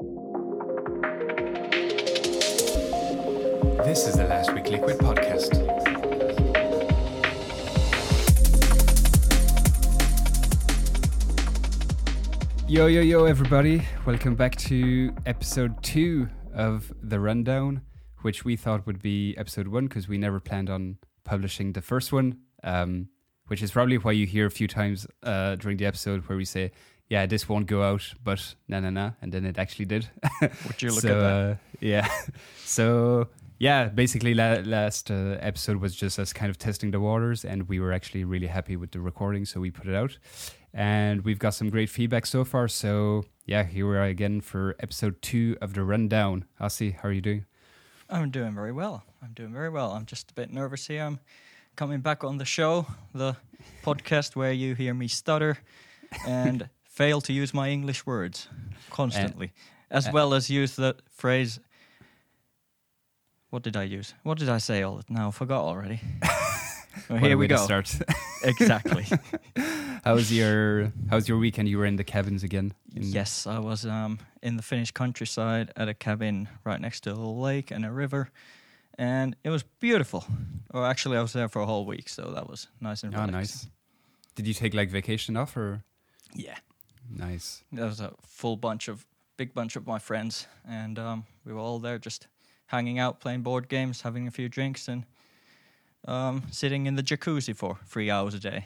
This is the Last Week Liquid podcast. Yo, yo, yo, everybody. Welcome back to episode two of The Rundown, which we thought would be episode one because we never planned on publishing the first one, um, which is probably why you hear a few times uh, during the episode where we say, yeah, this won't go out, but na na na, and then it actually did. Would you look so, at that? Uh, yeah. so, yeah, basically, la- last uh, episode was just us kind of testing the waters, and we were actually really happy with the recording, so we put it out. And we've got some great feedback so far. So, yeah, here we are again for episode two of the rundown. Asi, how are you doing? I'm doing very well. I'm doing very well. I'm just a bit nervous here. I'm coming back on the show, the podcast where you hear me stutter and fail to use my English words constantly, as uh, well as use the phrase. What did I use? What did I say? All that? now I forgot already. Well, here we go. Start. exactly. how was your How was your weekend? You were in the cabins again. in- Yes, I was um, in the Finnish countryside at a cabin right next to a lake and a river, and it was beautiful. Or actually, I was there for a whole week, so that was nice and Oh, relaxing. nice. Did you take like vacation off or? Yeah, Nice. there was a full bunch of big bunch of my friends, and um, we were all there just hanging out, playing board games, having a few drinks, and um, sitting in the jacuzzi for three hours a day.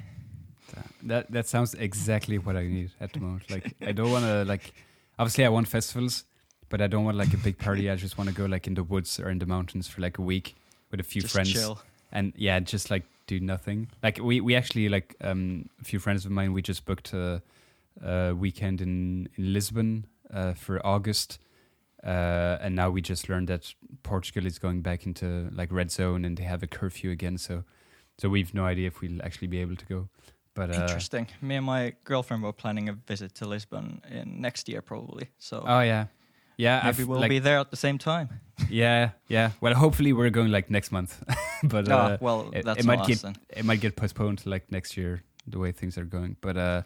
That that sounds exactly what I need at the moment. Like I don't want to like. Obviously, I want festivals, but I don't want like a big party. I just want to go like in the woods or in the mountains for like a week with a few just friends, chill. and yeah, just like do nothing. Like we we actually like um a few friends of mine. We just booked a, a weekend in in Lisbon uh, for August. Uh, and now we just learned that Portugal is going back into like red zone and they have a curfew again. So, so we've no idea if we'll actually be able to go. But uh, Interesting. Me and my girlfriend were planning a visit to Lisbon in next year, probably. So Oh yeah, yeah. maybe I've, we'll like, be there at the same time. Yeah, yeah. Well, hopefully we're going like next month, but Ah, uh, well, it, that's it might not get it might get postponed to like next year the way things are going. But uh,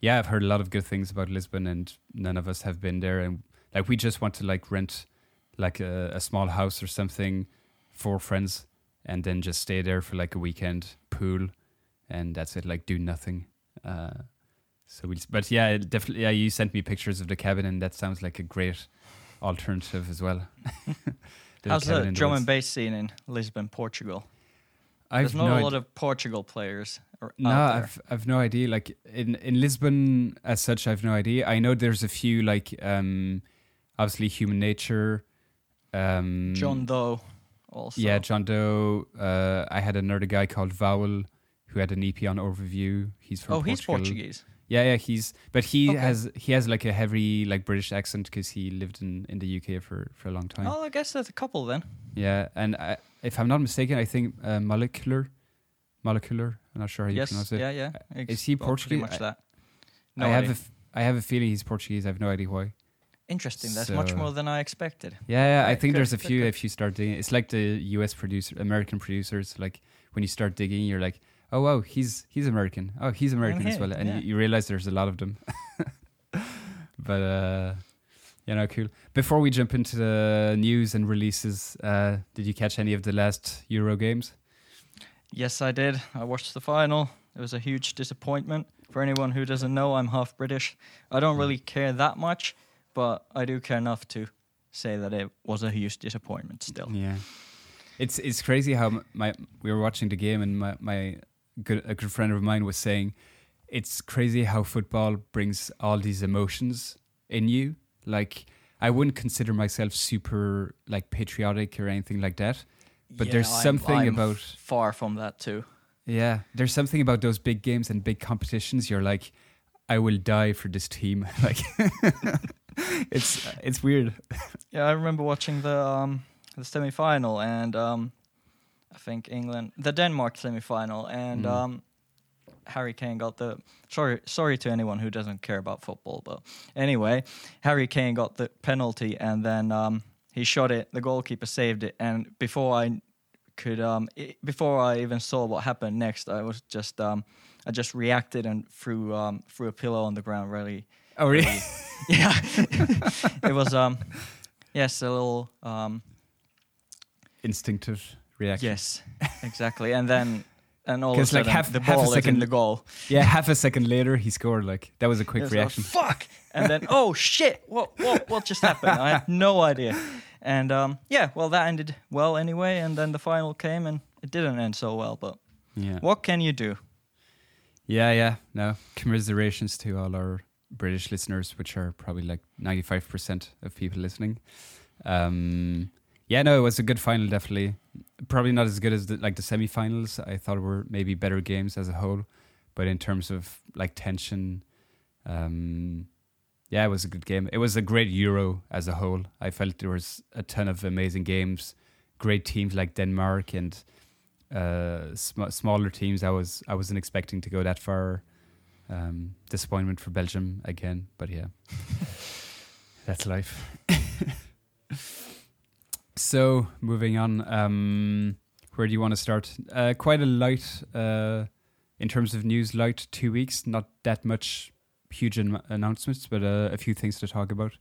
yeah, I've heard a lot of good things about Lisbon, and none of us have been there. And like we just want to like rent like a, a small house or something for friends, and then just stay there for like a weekend, pool, and that's it. Like do nothing. Uh, so we, but yeah, definitely. Yeah, you sent me pictures of the cabin, and that sounds like a great alternative as well. How's the drum and bass scene in Lisbon, Portugal? I've There's not no a lot of Portugal players No. I've I've no idea. Like in in Lisbon, as such, I've no idea. I know there's a few like um, obviously Human Nature. Um, John Doe also. Yeah, John Doe. Uh, I had another guy called Vowel who had an EP on Overview. He's from oh, he's Portuguese. Yeah, yeah. He's but he Okay. has he has like a heavy like British accent because he lived in in the UK for for a long time. Oh, I guess there's a couple then. Yeah, and I, if I'm not mistaken, I think uh, molecular, molecular. I'm not sure how you yes. pronounce it. Yeah, yeah. Is Ex- he Portuguese? Pretty much that. No I have idea. a f- I have a feeling he's Portuguese. I have no idea why. Interesting. That's much more than I expected. Yeah, yeah. I think there's a few if you start digging. It's like the U.S. producer, American producers. Like when you start digging, you're like, oh wow, he's he's American. Oh, he's American as well, and yeah. you, you realize there's a lot of them. but uh, you know, cool. Before we jump into the news and releases, uh, did you catch any of the last Euro games? Yes, I did. I watched the final. It was a huge disappointment. For anyone who doesn't know, I'm half British. I don't really care that much, but I do care enough to say that it was a huge disappointment still. Yeah, it's it's crazy how my we were watching the game and my my good a good friend of mine was saying it's crazy how football brings all these emotions in you. Like I wouldn't consider myself super like patriotic or anything like that, but Yeah, there's I'm- something I'm about far from that too. yeah, there's something about those big games and big competitions. You're like, I will die for this team. Like it's it's weird. Yeah, I remember watching the um, the semi final and um, I think England the Denmark semi final and Mm. um, Harry Kane got the sorry sorry to anyone who doesn't care about football, but anyway, Harry Kane got the penalty and then um, he shot it. The goalkeeper saved it, and before I could um, i before I even saw what happened next, I was just um, I just reacted and threw um, threw a pillow on the ground, really Oh, really? yeah, it was um, yes, a little um, Instinctive reaction. yes, exactly, and then and all of a 'Cause, like, sudden half- the half a ball is in second- the goal. Yeah, half a second later, he scored. Like that was a quick was, reaction. Fuck, and then oh shit, what what what just happened? I had no idea, and um, yeah, well that ended well anyway, and then the final came and it didn't end so well, but Yeah. what can you do? Yeah, yeah. No, commiserations to all our British listeners, which are probably like ninety-five percent of people listening. Um, yeah, no, it was a good final, definitely. Probably not as good as the, like the semi-finals. I thought were maybe better games as a whole, but in terms of like tension, um, yeah, it was a good game. It was a great Euro as a whole. I felt there was a ton of amazing games, great teams like Denmark and uh, sm- smaller teams. I was I wasn't expecting to go that far. Um, disappointment for Belgium again, but yeah, that's life. so moving on, um, where do you want to start? Uh, quite a light uh, in terms of news. Light two weeks, not that much huge an- announcements, but uh, a few things to talk about.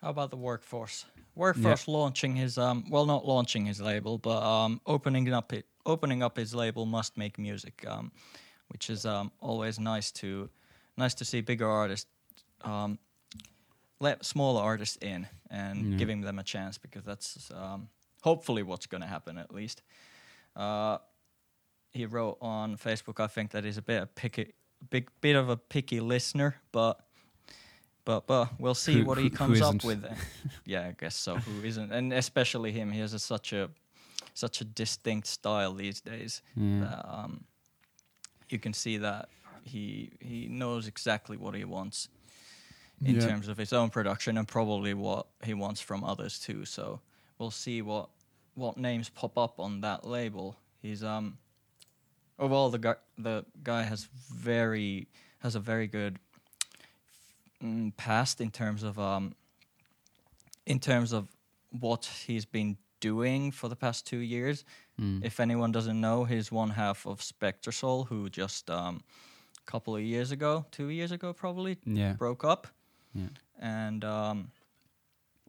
How about the workforce? Workforce launching his um well not launching his label, but um opening up it opening up his label must make music, um, which is um always nice to nice to see bigger artists um let smaller artists in and Yeah. giving them a chance because that's um hopefully what's gonna happen at least. Uh he wrote on Facebook I think that he's a bit a picky big bit of a picky listener, but but but we'll see Who- what he comes up with. yeah, I guess so. Who isn't? And especially him. He has a, such a such a distinct style these days. Yeah. That, um, you can see that he he knows exactly what he wants in Yeah. terms of his own production and probably what he wants from others too. So we'll see what what names pop up on that label. He's um overall the guy the guy has very has a very good mm, past in terms of um in terms of what he's been doing for the past two years. Mm. If anyone doesn't know, he's one half of SpectraSoul, who just um, a couple of years ago, two years ago probably, yeah. broke up, Yeah. and um,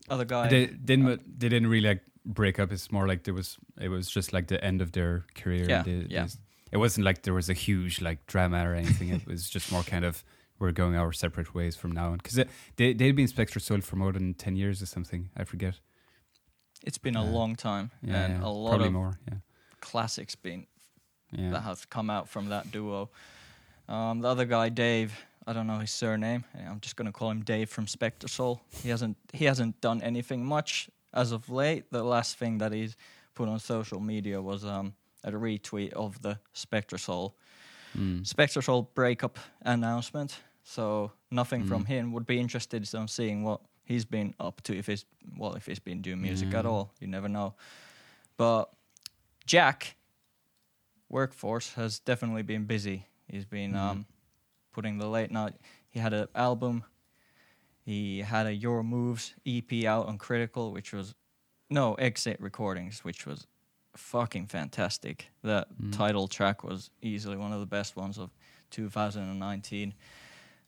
other guy. They didn't. they didn't really like break up. It's more like there was. It was just like the end of their career. Yeah, They- yeah. they- It wasn't like there was a huge like drama or anything. it was just more kind of we're going our separate ways from now on because they they'd been SpectraSoul for more than ten years or something. I forget. it's been a Yeah. long time, Yeah, and yeah. a lot probably of more. Yeah, classics been yeah. that have come out from that duo. Um, the other guy, Dave, I don't know his surname. I'm just gonna call him Dave from SpectraSoul. He hasn't he hasn't done anything much as of late. The last thing that he's put on social media was um, a retweet of the SpectraSoul Mm. SpectraSoul breakup announcement. So nothing from Mm. him. Would be interested in seeing what he's been up to if he's well if he's been doing music at all. You never know. But Jack Workforce has definitely been busy. He's been Mhm. um, putting the late night. He had an album. He had a Your Moves EP out on Critical, which was no Exit Recordings, which was fucking fantastic. That Mm. title track was easily one of the best ones of 2019.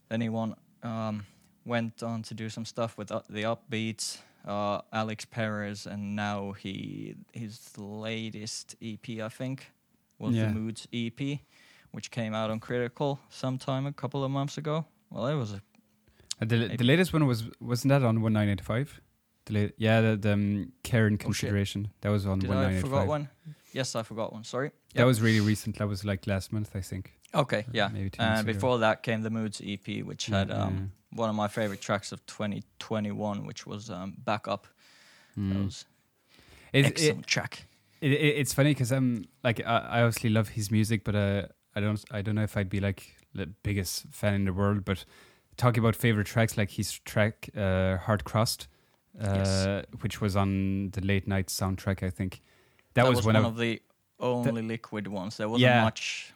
Then he won, um, went on to do some stuff with uh, the Upbeats, uh, Alix Perez, and now he his latest EP, I think, was Yeah. the Moods EP, which came out on Critical sometime a couple of months ago. Well, it was a Uh, the Maybe. the latest one was wasn't that on one nine eight five? The yeah, the, the um, care and Oh, consideration that was on Did one I forgot one? Yes, I forgot one. Sorry. That was really recent. That was like last month, I think. okay. Yeah. maybe two months And ago. before that came the Moods EP, which had Yeah, um, one of my favorite tracks of 2021, which was um, "Back Up." yeah. That Mm. was It's- it- excellent track. It, it, it's funny because I'm like I, I obviously love his music, but uh, I don't I don't know if I'd be like the biggest fan in the world. But talking about favorite tracks, like his track uh, "Hard Crossed," uh, Yes. which was on the late night soundtrack, I think that, That, was, was, one, one of, of the only liquid ones. There wasn't Yeah. much.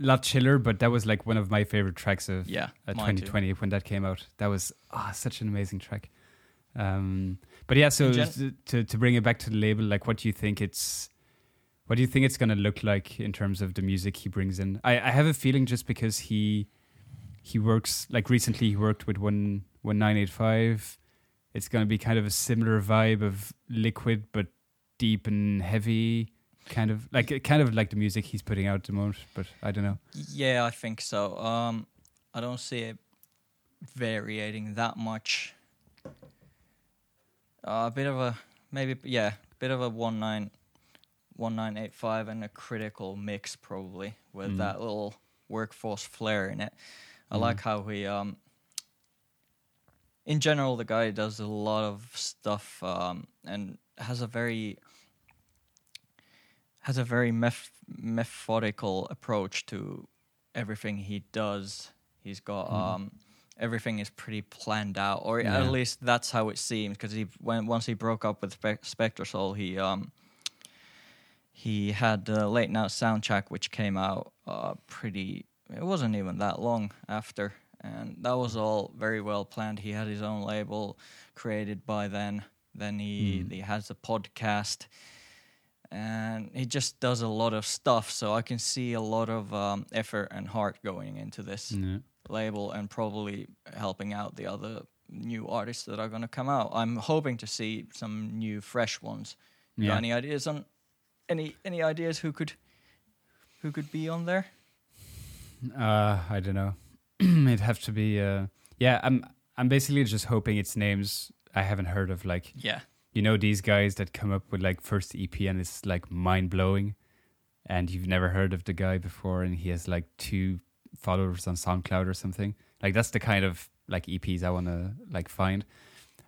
lot chiller, but that was like one of my favorite tracks of Yeah, uh, mine too. 2020 when that came out. That was ah such an amazing track. Um, but yeah, so gen- to to bring it back to the label, like, what do you think it's? What do you think it's going to look like in terms of the music he brings in? I, I have a feeling just because he he works like recently he worked with one one nine eight five. It's gonna be kind of a similar vibe of liquid but deep and heavy, kind of like kind of like the music he's putting out at the moment. But I don't know. Yeah, I think so. Um, I don't see it varying that much. Uh, a bit of a maybe, yeah, a bit of a one nine, one nine eight five, and a critical mix probably with Mm. that little workforce flair in it. I Mm. like how he, um, in general, the guy does a lot of stuff um, and has a very has a very meth- methodical approach to everything he does. He's got Mhm. um, everything is pretty planned out, or Yeah. at least that's how it seems. Because he when once he broke up with Spe- SpectraSoul, he um, he had the late night soundtrack, which came out uh, pretty. It wasn't even that long after, and that was all very well planned. He had his own label created by then. Then he Mm. he has a podcast, and he just does a lot of stuff. So I can see a lot of um, effort and heart going into this Yeah. label, and probably helping out the other new artists that are going to come out. I'm hoping to see some new, fresh ones. You got any ideas on any any ideas who could who could be on there? Uh, I don't know. It'd have to be. Uh, yeah, I'm. I'm basically just hoping it's names I haven't heard of. Like Yeah, you know these guys that come up with like first EP and it's like mind blowing, and you've never heard of the guy before, and he has like two followers on SoundCloud or something. Like that's the kind of like EPs I want to like find.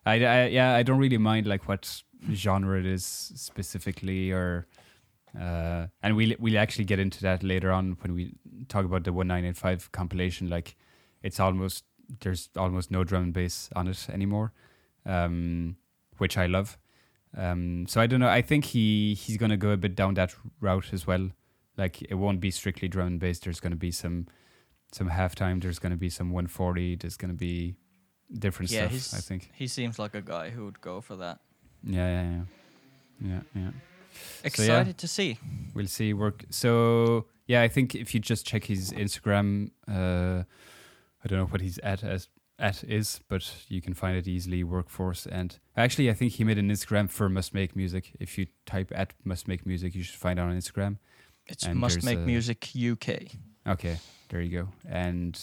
I, I yeah I don't really mind like what genre it is specifically or. Uh, and we'll we'll actually get into that later on when we talk about the one nine eight five compilation. Like, it's almost there's almost no drum and bass on it anymore, um, which I love. Um, so I don't know. I think he he's gonna go a bit down that route as well. Like, it won't be strictly drum and bass. There's gonna be some some halftime. There's gonna be some one forty. There's gonna be different yeah. stuff. I think. he seems like a guy who would go for that. Yeah, yeah, yeah, yeah, yeah. Excited to see. We'll see work. So yeah, I think if you just check his Instagram, uh, I don't know what he's at as at is, but you can find it easily. Workforce and actually, I think he made an Instagram for Must Make Music. If you type at Must Make Music, you should find it on Instagram. It's And Must Make a- Music UK. Okay, there you go. And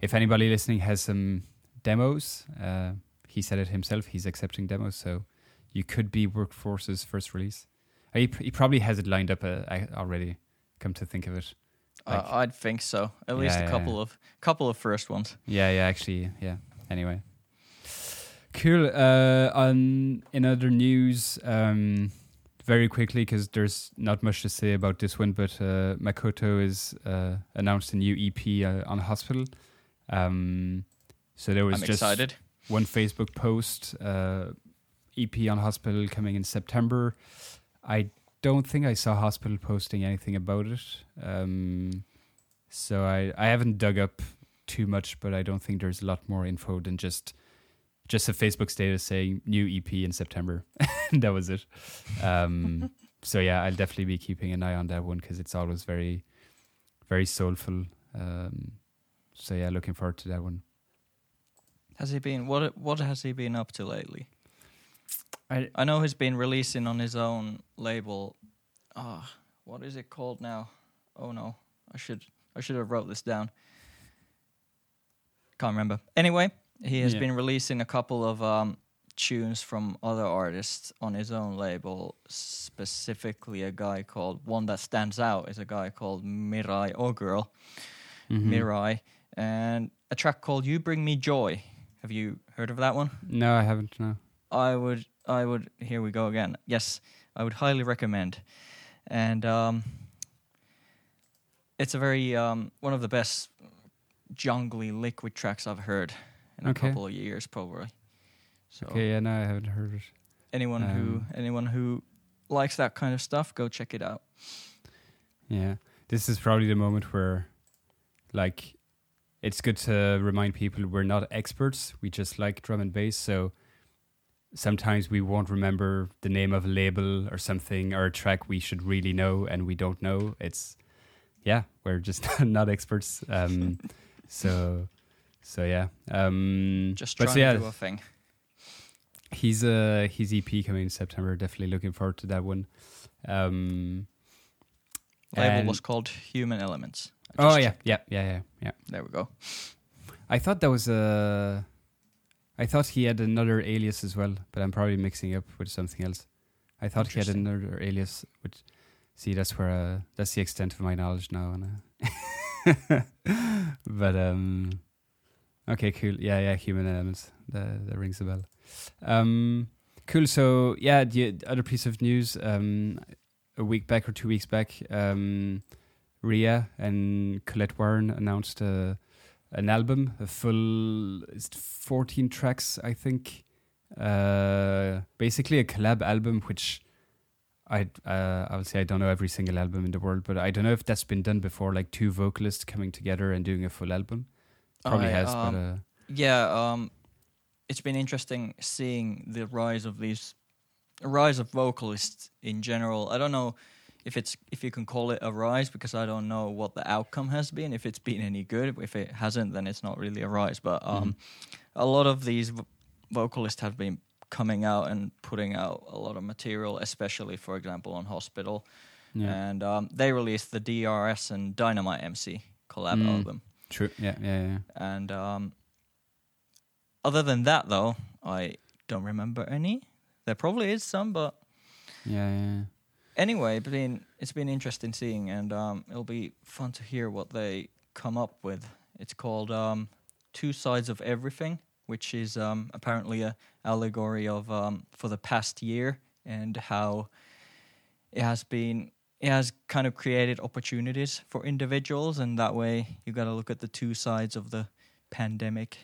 if anybody listening has some demos, uh, he said it himself. He's accepting demos, so you could be Workforce's first release. Uh, He, he probably has it lined up uh, I- already. Come to think of it. Like- uh, I'd think so. At least a couple yeah. of couple of first ones. Yeah, yeah, actually, yeah. Anyway, cool. Uh, on in other news, um, very quickly because there's not much to say about this one, but uh, Makoto is uh, announced a new EP uh, on Hospital. Um, so there was I'm just excited. one Facebook post, uh, EP on Hospital coming in September. I don't think I saw Hospital posting anything about it. Um, so I, I haven't dug up too much, but I don't think there's a lot more info than just just a Facebook status saying new EP in September. that was it. Um, so yeah, I'll definitely be keeping an eye on that one because it's always very, very soulful. Um, so yeah, looking forward to that one. Has he been what what has he been up to lately? I I know he's been releasing on his own label. Ah, what is it called now? Oh no, I should I should have wrote this down. Can't remember. Anyway, he has Yeah. been releasing a couple of um, tunes from other artists on his own label. Specifically, a guy called one that stands out is a guy called Mirai or girl Mhm. Mirai, and a track called "You Bring Me Joy." Have you heard of that one? No, I haven't. No. I would, I would. Here we go again. Yes, I would highly recommend, and um, it's a very um, one of the best jungly liquid tracks I've heard in a Okay. couple of years, probably. So Okay, yeah, no, I haven't heard it. anyone Um, who anyone who likes that kind of stuff, go check it out. Yeah, this is probably the moment where, like, it's good to remind people we're not experts. We just like drum and bass. So sometimes we won't remember the name of a label or something or a track we should really know and we don't know. It's, yeah, we're just not experts. Um, So, so yeah. Um, Just trying so, yeah, to do a thing. he's uh his EP coming in September. Definitely looking forward to that one. Um, Label was called Human Elements. Oh yeah, yeah, yeah, yeah, yeah. There we go. I thought that was a. I thought he had another alias as well, but I'm probably mixing up with something else. I thought he had another alias. Which, see, that's where uh, that's the extent of my knowledge now. And, uh, but um, okay, cool. Yeah, yeah, human elements. That that rings a bell. Um, cool. So yeah, the other piece of news. Um, a week back or two weeks back, um, Riya and Collette Warren announced a an album, a full it's 14 tracks, I think. Uh, basically a collab album, which I uh, I would say I don't know every single album in the world, but I don't know if that's been done before, like two vocalists coming together and doing a full album. Probably I, has, um, but uh, Yeah, um, it's been interesting seeing the rise of these, rise of vocalists in general. I don't know if it's if you can call it a rise because I don't know what the outcome has been. If it's been any good, if it hasn't, then it's not really a rise. But um, a lot of these vo- vocalists have been coming out and putting out a lot of material, especially for example on Hospital, yeah, and um, they released the DRS and Dynamite MC collab Mm. album. true. Yeah, yeah, yeah. And um, other than that, though, I don't remember any. There probably is some, but Yeah, yeah. Anyway, it's been it's been interesting seeing, and um, it'll be fun to hear what they come up with. It's called um, Two Sides of Everything, which is um, apparently a allegory of um, for the past year and how it has been it has kind of created opportunities for individuals, and that way you got to look at the two sides of the pandemic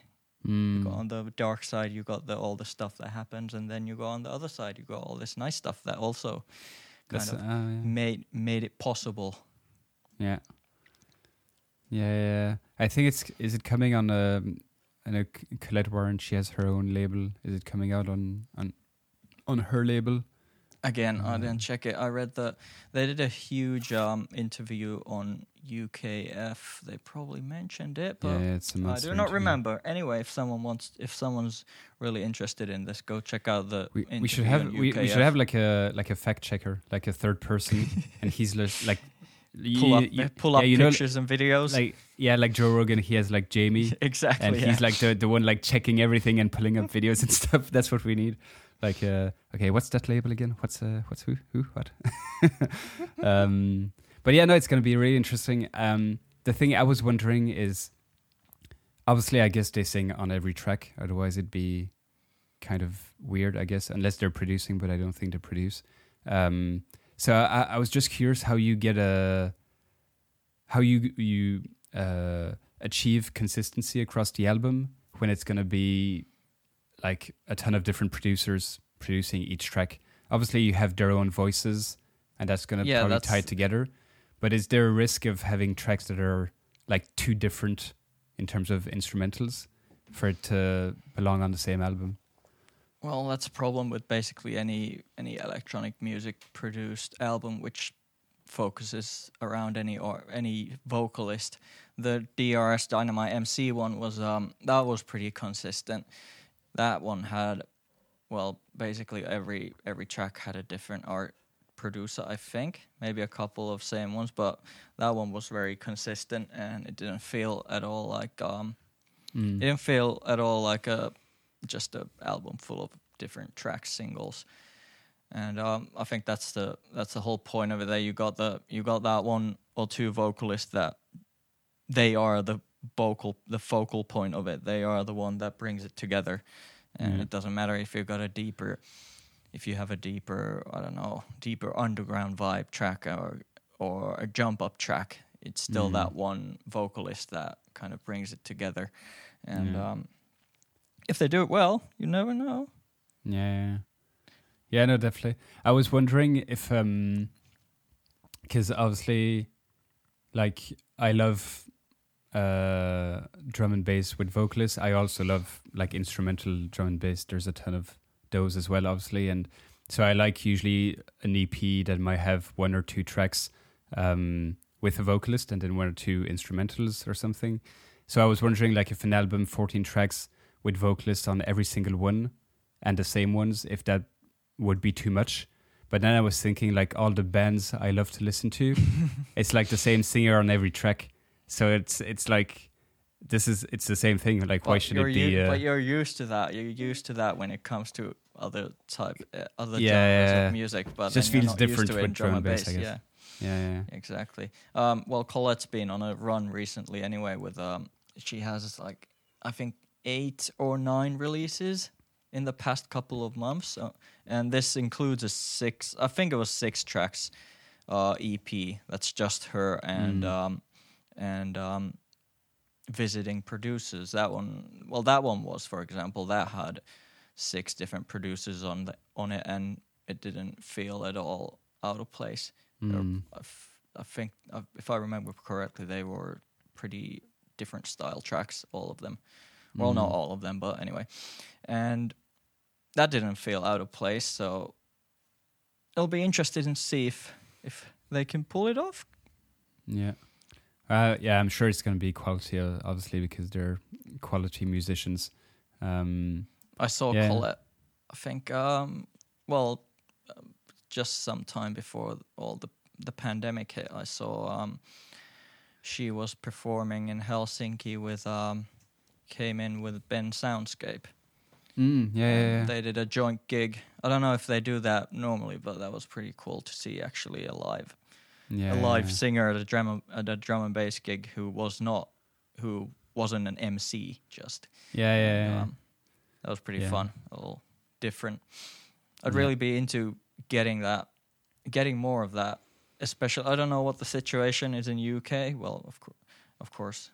Mm. you go on the dark side you got the all the stuff that happens and then you go on the other side you got all this nice stuff that also kind That's, of uh, yeah. made made it possible Yeah. Yeah, yeah. I think it's is it coming on um I know Collette Warren she has her own label. Is it coming out on on on her label? Again i Mm. didn't check it i read that they did a huge um, interview on ukf they probably mentioned it but yeah, I do not remember. Anyway, if someone wants, if someone's really interested in this, go check out the. We, we should have we, we should have like a like a fact checker, like a third person, and he's like pull up, you- pull yeah, up know, pictures and videos. like yeah, like Joe Rogan, he has like Jamie, exactly. and yeah. he's like the the one like checking everything and pulling up videos and stuff. That's what we need. Like, uh, okay, what's that label again? What's uh, what's who who what? um, but yeah, no, it's gonna be really interesting. Um, the thing I was wondering is, obviously, I guess they sing on every track. Otherwise, it'd be kind of weird, I guess, unless they're producing. But I don't think they produce. Um, so I, I was just curious how you get a how you you uh, achieve consistency across the album when it's going to be like a ton of different producers producing each track. Obviously, you have their own voices, and that's going to Yeah, probably tie it together. But is there a risk of having tracks that are like too different in terms of instrumentals for it to belong on the same album? Well, that's a problem with basically any any electronic music produced album which focuses around any or any vocalist. The DRS Dynamite MC one was um that was pretty consistent. That one had well, basically every every track had a different art producer, I think. Maybe a couple of same ones, but that one was very consistent and it didn't feel at all like um Mm. it didn't feel at all like a just a album full of different tracks, singles, and um, I think that's the that's the whole point of it. That you got the you got that one or two vocalists that they are the vocal the focal point of it. They are the one that brings it together, and Yeah. it doesn't matter if you've got a deeper, if you have a deeper I don't know deeper underground vibe track or or a jump up track. It's still Mhm. that one vocalist that kind of brings it together, and Yeah. um, if they do it well, you never know. Yeah, yeah. No, definitely. I was wondering if, um, because obviously, like I love uh drum and bass with vocalists. I also love like instrumental drum and bass. There's a ton of those as well, obviously, and so I like usually an EP that might have one or two tracks um with a vocalist and then one or two instrumentals or something. So I was wondering, like, if an album, 14 tracks with vocalists on every single one and the same ones, if that would be too much. But then I was thinking, like, all the bands I love to listen to, it's like the same singer on every track. So it's it's like this is it's the same thing. Like, why should it be? u- Uh, but you're used to that. You're used to that when it comes to other type, uh, other Yeah, genres yeah, yeah. of music. But Just feels different to it with drum and bass, I guess. Yeah, yeah, exactly. Um, well, Collette's been on a run recently, anyway. With um, she has like I think eight or nine releases in the past couple of months, so, and this includes a six. I think it was six tracks uh, EP. That's just her and Mm. um, and um, visiting producers. That one, well, that one was, for example, that had six different producers on the, on it, and it didn't feel at all out of place. Mm. I, f- I think, uh, if I remember correctly, they were pretty different style tracks, all of them. Well, not Mm. all of them, but anyway. And that didn't feel out of place, so it'll be interesting to see if if they can pull it off. Yeah. Uh, yeah, I'm sure it's going to be quality, obviously, because they're quality musicians. Um, I saw Yeah. Collette. I think, um, well, just some time before all the the pandemic hit, I saw um, she was performing in Helsinki with um, came in with Ben Soundscape. mm, yeah, yeah, yeah. They did a joint gig. I don't know if they do that normally, but that was pretty cool to see actually a live yeah, a live yeah. singer at a drum at a drum and bass gig who was not who wasn't an MC just. Yeah, yeah, yeah. um, that was pretty fun, a little different. I'd really be into getting that, getting more of that. Especially, I don't know what the situation is in UK. Well, of course, of course,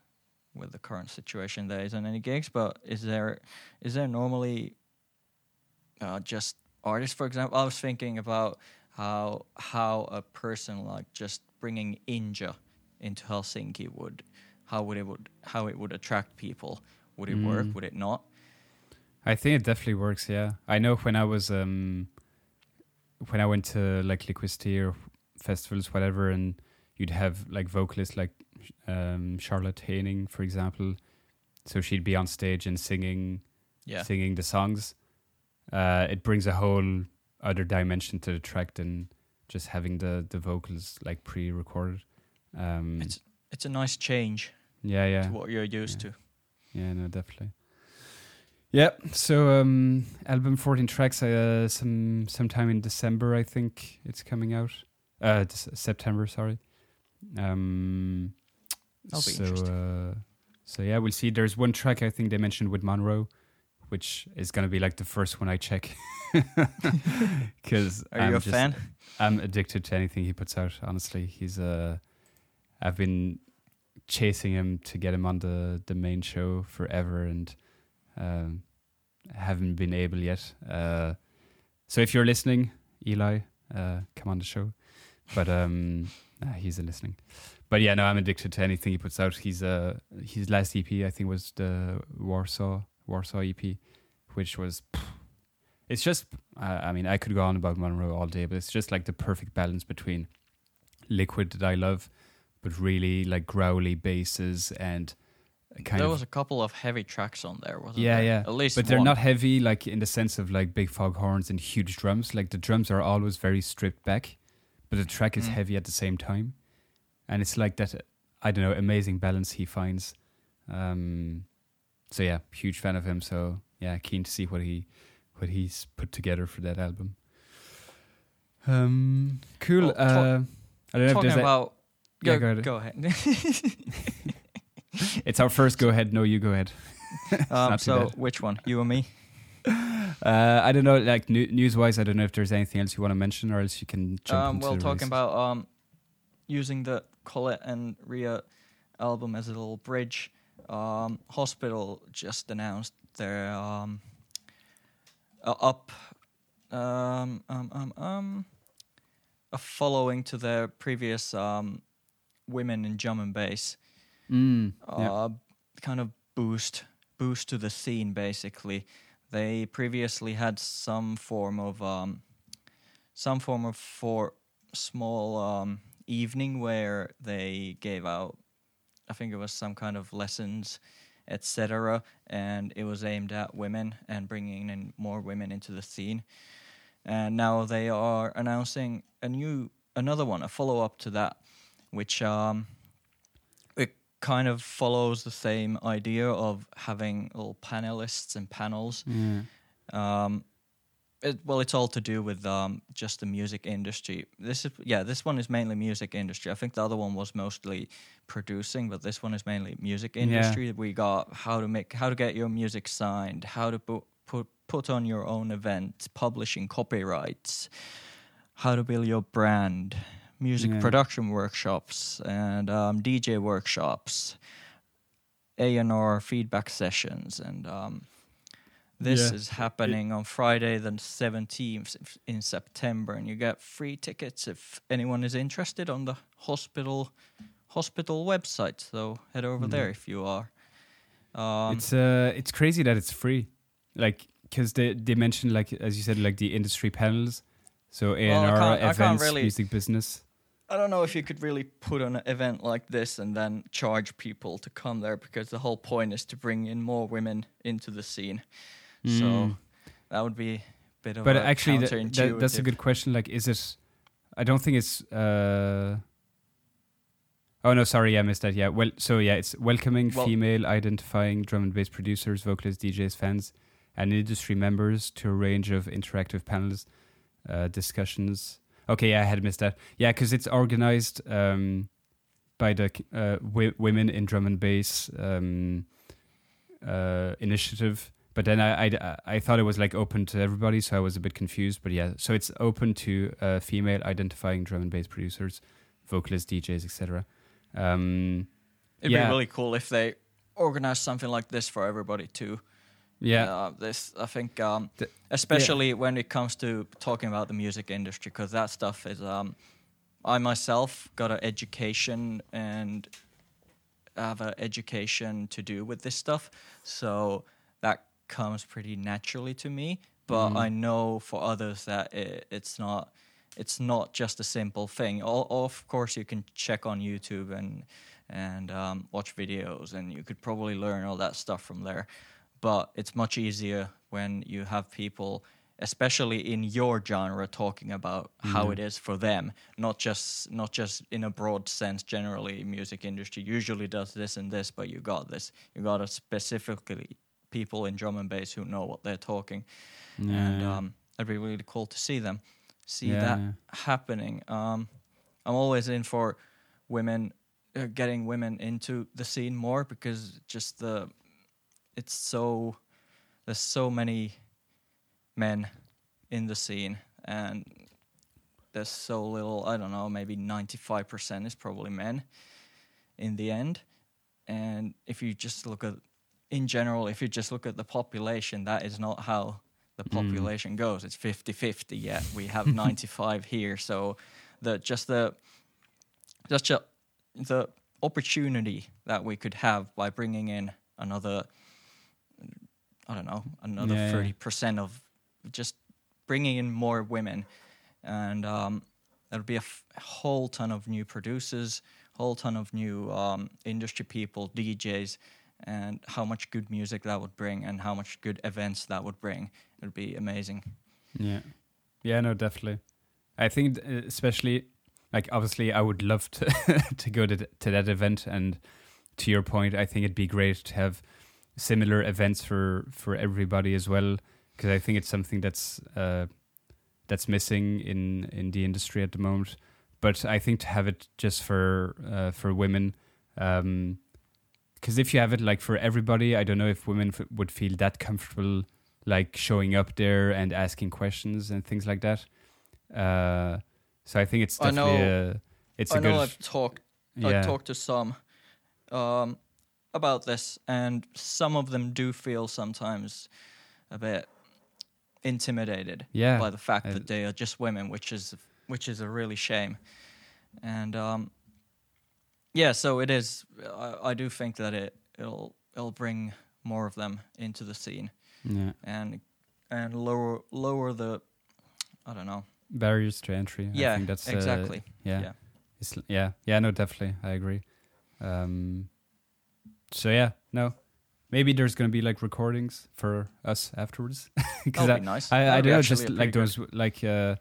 with the current situation, there isn't any gigs. But is there, is there normally, uh, just artists? For example, I was thinking about how how a person like just bringing Inja into Helsinki would, how would it would how it would attract people. Would it work? Mm. Would it not? I think it definitely works. Yeah, I know when I was um, when I went to like Liquidity or festivals, whatever, and you'd have like vocalists like um, Charlotte Haining, for example. So she'd be on stage and singing, Yeah. singing the songs. Uh, it brings a whole other dimension to the track than just having the the vocals like pre-recorded. Um, It's it's a nice change yeah, yeah. to what you're used Yeah. to. Yeah, no, definitely. Yeah, so um, album fourteen tracks. Uh, some sometime in December, I think it's coming out. Uh, September, sorry. Um, That'll be so, interesting. Uh, so yeah, we'll see. There's one track I think they mentioned with Monroe, which is gonna be like the first one I check. Because Are you a fan? I'm addicted to anything he puts out. Honestly, he's uh, I've been chasing him to get him on the the main show forever, and um, haven't been able yet. Uh, so if you're listening, Eli, uh, come on the show. But um, nah, he's a listening. But yeah, no, I'm addicted to anything he puts out. He's uh, his last EP I think was the Warsaw Warsaw EP, which was. It's just, uh, I mean, I could go on about Monroe all day, but it's just like the perfect balance between liquid that I love, but really like growly basses and kind there of was a couple of heavy tracks on there, wasn't Yeah, there? yeah. At least but they're not heavy like in the sense of like big fog horns and huge drums like the drums are always very stripped back but the track is Mm. heavy at the same time and it's like that i don't know amazing balance he finds um so yeah huge fan of him so yeah keen to see what he what he's put together for that album um cool Well, talk- uh i don't know if Talking there's about. Yeah, Go, go go ahead. ahead. it's our first go ahead no you go ahead um, so, bad. which one? You or me? Uh, I don't know, like new, news-wise, I don't know if there's anything else you want to mention, or else you can jump Um, into well, talking about um, using the Collette and Riya album as a little bridge. Um, Hospital just announced their um, uh, up um, um, um, um, a following to their previous um, women in drum and bass. Mm, uh, kind of boost boost to the scene basically they previously had some form of um, some form of for small um, evening where they gave out I think it was some kind of lessons, etc. And it was aimed at women and bringing in more women into the scene. And now they are announcing a new, another one, a follow up to that, which um, it kind of follows the same idea of having little panelists and panels. Um, it, well, it's all to do with um, just the music industry. This is yeah, this one is mainly music industry. I think the other one was mostly producing, but this one is mainly music industry. We got how to make how to get your music signed, how to put put put on your own event, publishing copyrights, how to build your brand, music Yeah. production workshops, and um, DJ workshops, A and R feedback sessions, and um, this Yeah. is happening on Friday, the 17th in September, and you get free tickets if anyone is interested on the hospital hospital website. So head over Mhm. there if you are. Um, it's uh, it's crazy that it's free, like because they they mentioned like as you said like the industry panels, so A and R can't- I can't events, really- music business. I don't know if you could really put on an event like this and then charge people to come there because the whole point is to bring in more women into the scene. So Mm. that would be a bit of but a actually, that, that's a good question. Like, is it? I don't think it's. uh Oh no, sorry, yeah, I missed that. Yeah, well, so yeah, it's welcoming Well- female identifying drum and bass producers, vocalists, DJs, fans, and industry members to a range of interactive panels, uh, discussions. Okay, yeah, I had missed that. Yeah, because it's organized um, by the uh, wi- Women in Drum and Bass um, uh, initiative. But then I, I, I thought it was like open to everybody, so I was a bit confused. But yeah, so it's open to uh, female identifying drum and bass producers, vocalists, DJs, etc. Um, It'd yeah. be really cool if they organized something like this for everybody too. yeah, Uh, this I think, um, The- especially when it comes to talking about the music industry, because that stuff is. Um, I myself got an education and have an education to do with this stuff, so comes pretty naturally to me. But Mhm. I know for others that it, it's not. It's not just a simple thing. All, of course, you can check on YouTube and and um, watch videos, and you could probably learn all that stuff from there but it's much easier when you have people especially in your genre talking about how Mhm. it is for them not just not just in a broad sense generally music industry usually does this and this but you got this you got a specifically people in drum and bass who know what they're talking and yeah, um, it'd be really cool to see them see yeah, that yeah. happening. Um, I'm always in for women, uh, getting women into the scene more because just the, it's so, there's so many men in the scene and there's so little, I don't know, maybe 95% is probably men in the end. And if you just look at, in general, if you just look at the population, that is not how the Mm. population goes. It's 50 50 yet. We have 95 here. So the just the just ju- the opportunity that we could have by bringing in another, I don't know, another Yeah, yeah. 30% of just bringing in more women. And um, there'll be a f- whole ton of new producers, whole ton of new um, industry people, DJs, and how much good music that would bring and how much good events that would bring. It would be amazing. Yeah, yeah, no, definitely. I think, uh, especially, like, obviously, I would love to to go to to that event, and to your point, I think it'd be great to have similar events for for everybody as well, because I think it's something that's uh, that's missing in in the industry at the moment. But I think to have it just for uh, for women. Um, because if you have it like for everybody, I don't know if women f- would feel that comfortable like showing up there and asking questions and things like that. Uh, so I think it's I definitely know- a, it's I a know good I've talked yeah I talked to some um, about this, and some of them do feel sometimes a bit intimidated yeah by the fact that they are just women, which is which is a really shame. And um, yeah, so it is. I, I do think that it it'll it'll bring more of them into the scene yeah and and lower lower the I don't know. barriers to entry. I Yeah, think that's uh, exactly. yeah. yeah. It's, yeah, yeah, no, definitely, I agree. Um, so yeah, no. Maybe there's gonna be like recordings for us afterwards. That'd I, be nice. I, I don't know, just like those like uh,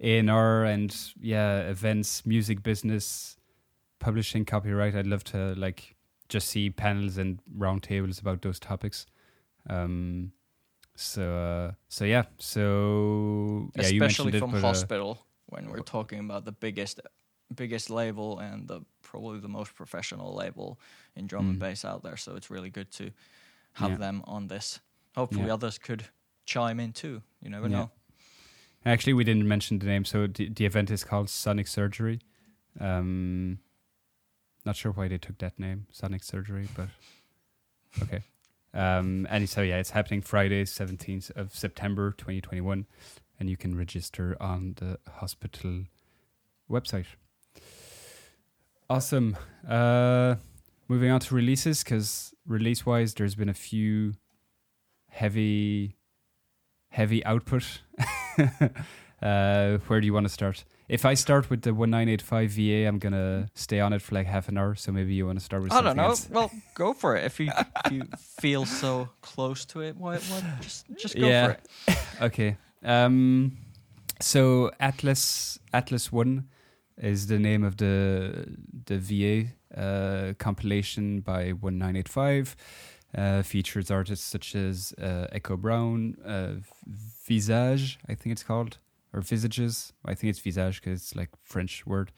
A&R and yeah, events, music business, publishing, copyright. I'd love to like just see panels and roundtables about those topics. Um, so uh, so yeah, so yeah, you especially mentioned it, from uh, hospital when we're talking about the biggest biggest label and the probably the most professional label in drum and Mm. bass out there so it's really good to have Yeah. them on this hopefully Yeah. others could chime in too you never Yeah. know Actually, we didn't mention the name. So the, the event is called Sonic Surgery. Um, not sure why they took that name, Sonic Surgery, but okay. Um, and so yeah, it's happening Friday, seventeenth of September, twenty twenty one, and you can register on the hospital website. Awesome. Uh, moving on to releases, because release wise, there's been a few heavy, heavy output. uh, where do you want to start? If I start with the 1985 VA, I'm gonna stay on it for like half an hour. So maybe you want to start with i don't know else. well go for it if you if you feel so close to it why, why just just go Yeah. for it Okay. Um, so Atlas Atlas One is the name of the the VA uh, compilation by One Nine Eight Five. Uh, features artists such as uh, Echo Brown, uh, Visage, I think it's called, or Visages. I think it's Visage because it's like French word.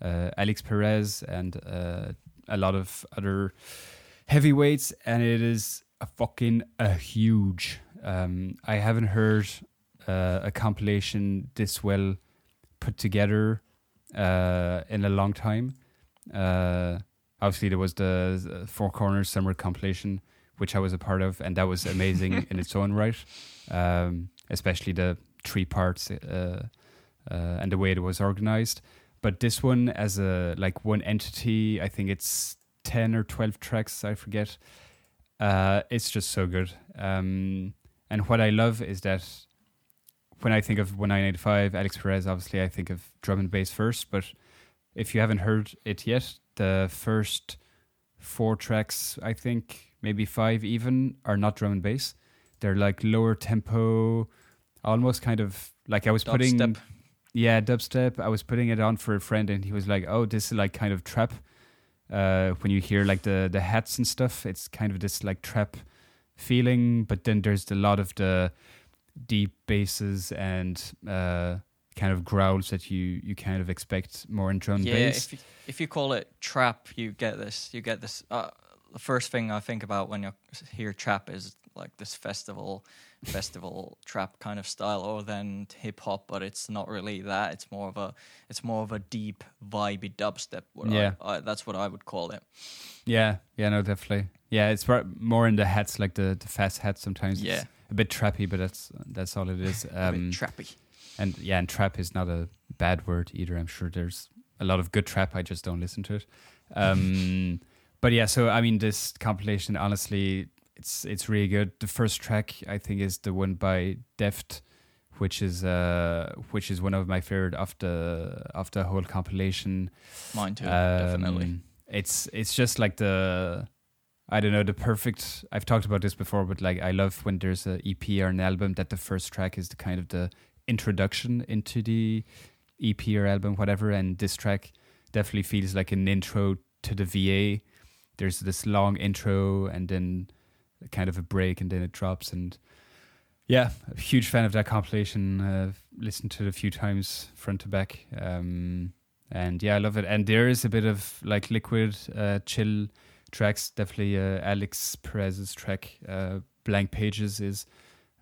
Uh, Alix Perez and uh, a lot of other heavyweights, and it is a fucking a huge. Um, I haven't heard uh, a compilation this well put together uh, in a long time. Uh, obviously, there was the Four Corners Summer compilation, which I was a part of, and that was amazing in its own right. Um, especially the three parts uh, uh, and the way it was organized. But this one, as a like one entity, I think it's ten or twelve tracks. I forget. Uh, it's just so good. Um, and what I love is that when I think of 1985, Alix Perez, obviously I think of drum and bass first. But if you haven't heard it yet, the first four tracks, I think maybe five even, are not drum and bass. They're like lower tempo, almost kind of like I was putting yeah dubstep. I was putting it on for a friend, and he was like, "Oh, this is like kind of trap." Uh, when you hear like the the hats and stuff, it's kind of this like trap feeling. But then there's a lot of the deep basses and uh, kind of growls that you you kind of expect more in drum yeah, bass. if you, if you call it trap, you get this. You get this. Uh, the first thing I think about when you hear trap is like this festival, festival trap kind of style, or then hip hop. But it's not really that. It's more of a, it's more of a deep, vibey dubstep. What Yeah. I, I, that's what I would call it. Yeah, yeah, no, definitely. Yeah, it's more in the hats, like the, the fast hats. Sometimes Yeah. it's a bit trappy, but that's that's all it is. a bit Um, trappy. and yeah, and trap is not a bad word either. I'm sure there's a lot of good trap. I just don't listen to it. Um, but yeah, so I mean, this compilation, honestly, it's it's really good. The first track I think is the one by Deft, which is uh which is one of my favorite after the whole compilation. Mine too, definitely. Um, It's it's just like the I don't know the perfect. I've talked about this before, but like I love when there's an EP or an album that the first track is the kind of the introduction into the EP or album, whatever. And this track definitely feels like an intro to the VA. There's this long intro and then kind of a break, and then it drops. And yeah, a huge fan of that compilation. Uh, listened to it a few times front to back. Um, and yeah, I love it. And there is a bit of like liquid, uh, chill tracks. Definitely uh, Alix Perez's track, uh, Blank Pages, is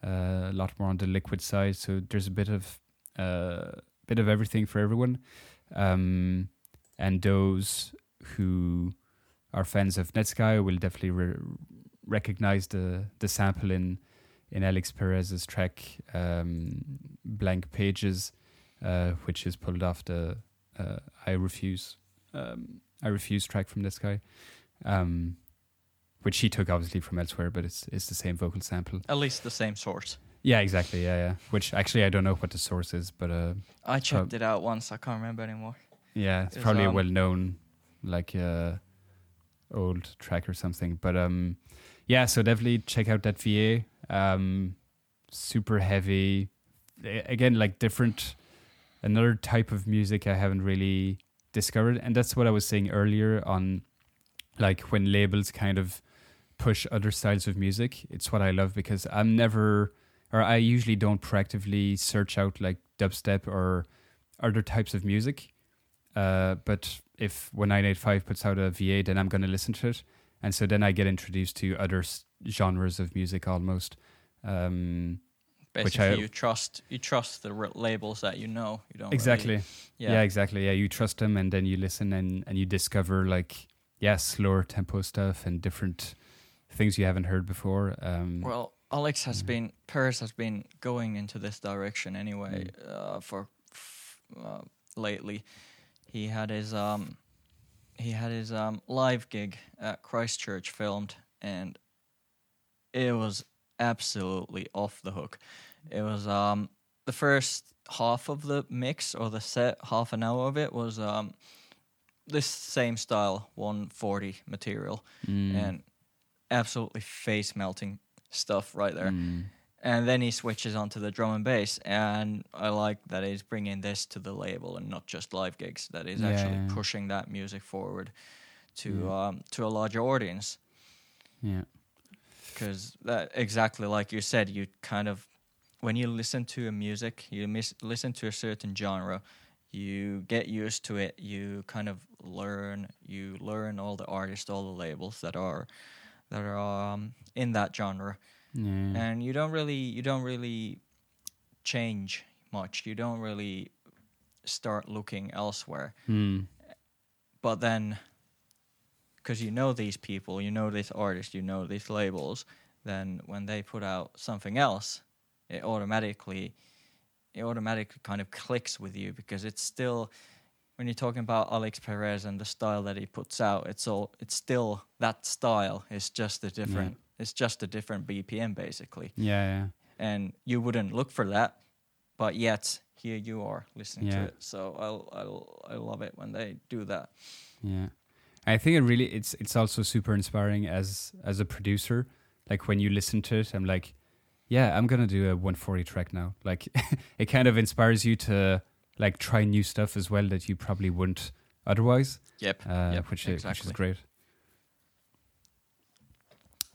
uh, a lot more on the liquid side. So there's a bit of uh, bit of everything for everyone. Um, and those who are fans of Netsky will definitely re- recognize the the sample in in Alix Perez's track um, "Blank Pages," uh, which is pulled off the uh, "I Refuse." Um, I refuse track from this guy, um, which he took obviously from elsewhere, but it's it's the same vocal sample. At least the same source. Yeah, exactly. Yeah, yeah. Which actually I don't know what the source is, but uh, I checked it out once. I can't remember anymore. yeah, it's probably a um, well known like uh, old track or something. But um, yeah, so definitely check out that VA. Um, super heavy. Again, like different, another type of music I haven't really discovered, and that's what I was saying earlier on, like when labels kind of push other styles of music. It's what I love because I'm never, or I usually don't proactively search out like dubstep or other types of music. Uh, but if when 985 puts out a VA, then I'm going to listen to it. And so then I get introduced to other s- genres of music almost. Um, Basically, I- you trust you trust the r- labels that you know. You don't really- exactly. yeah. Yeah. exactly. Yeah, you trust them and then you listen and, and you discover like, yeah, slower tempo stuff and different things you haven't heard before. Um, Well, Alex has Mhm. been Paris has been going into this direction anyway Mm. uh, for f- uh, lately. He had his um he had his um live gig at Christchurch filmed and it was absolutely off the hook. It was um the first half of the mix or the set half an hour of it was um this same style 140 material mm, and absolutely face melting stuff right there. mm, And then he switches onto the drum and bass, and I like that he's bringing this to the label and not just live gigs. That he's Yeah, actually yeah. pushing that music forward to Yeah. um, to a larger audience. yeah. Because that exactly like you said, you kind of when you listen to a music, you mis- listen to a certain genre, you get used to it. You kind of learn. You learn all the artists, all the labels that are that are um, in that genre, Yeah. and you don't really you don't really change much. You don't really start looking elsewhere. Mm, But then, because you know these people, you know this artist, you know these labels, then when they put out something else, it automatically, it automatically kind of clicks with you because it's still, when you're talking about Alix Perez and the style that he puts out, it's all, it's still that style. It's just a different, it's just a different BPM basically, yeah, yeah. and you wouldn't look for that, but yet here you are listening to it. So I I I love it when they do that. Yeah, I think it really it's it's also super inspiring as as a producer. Like when you listen to it, I'm like, yeah, I'm gonna do a 140 track now. Like it kind of inspires you to like try new stuff as well that you probably wouldn't otherwise. Yep. Uh, Yep, which is which is great.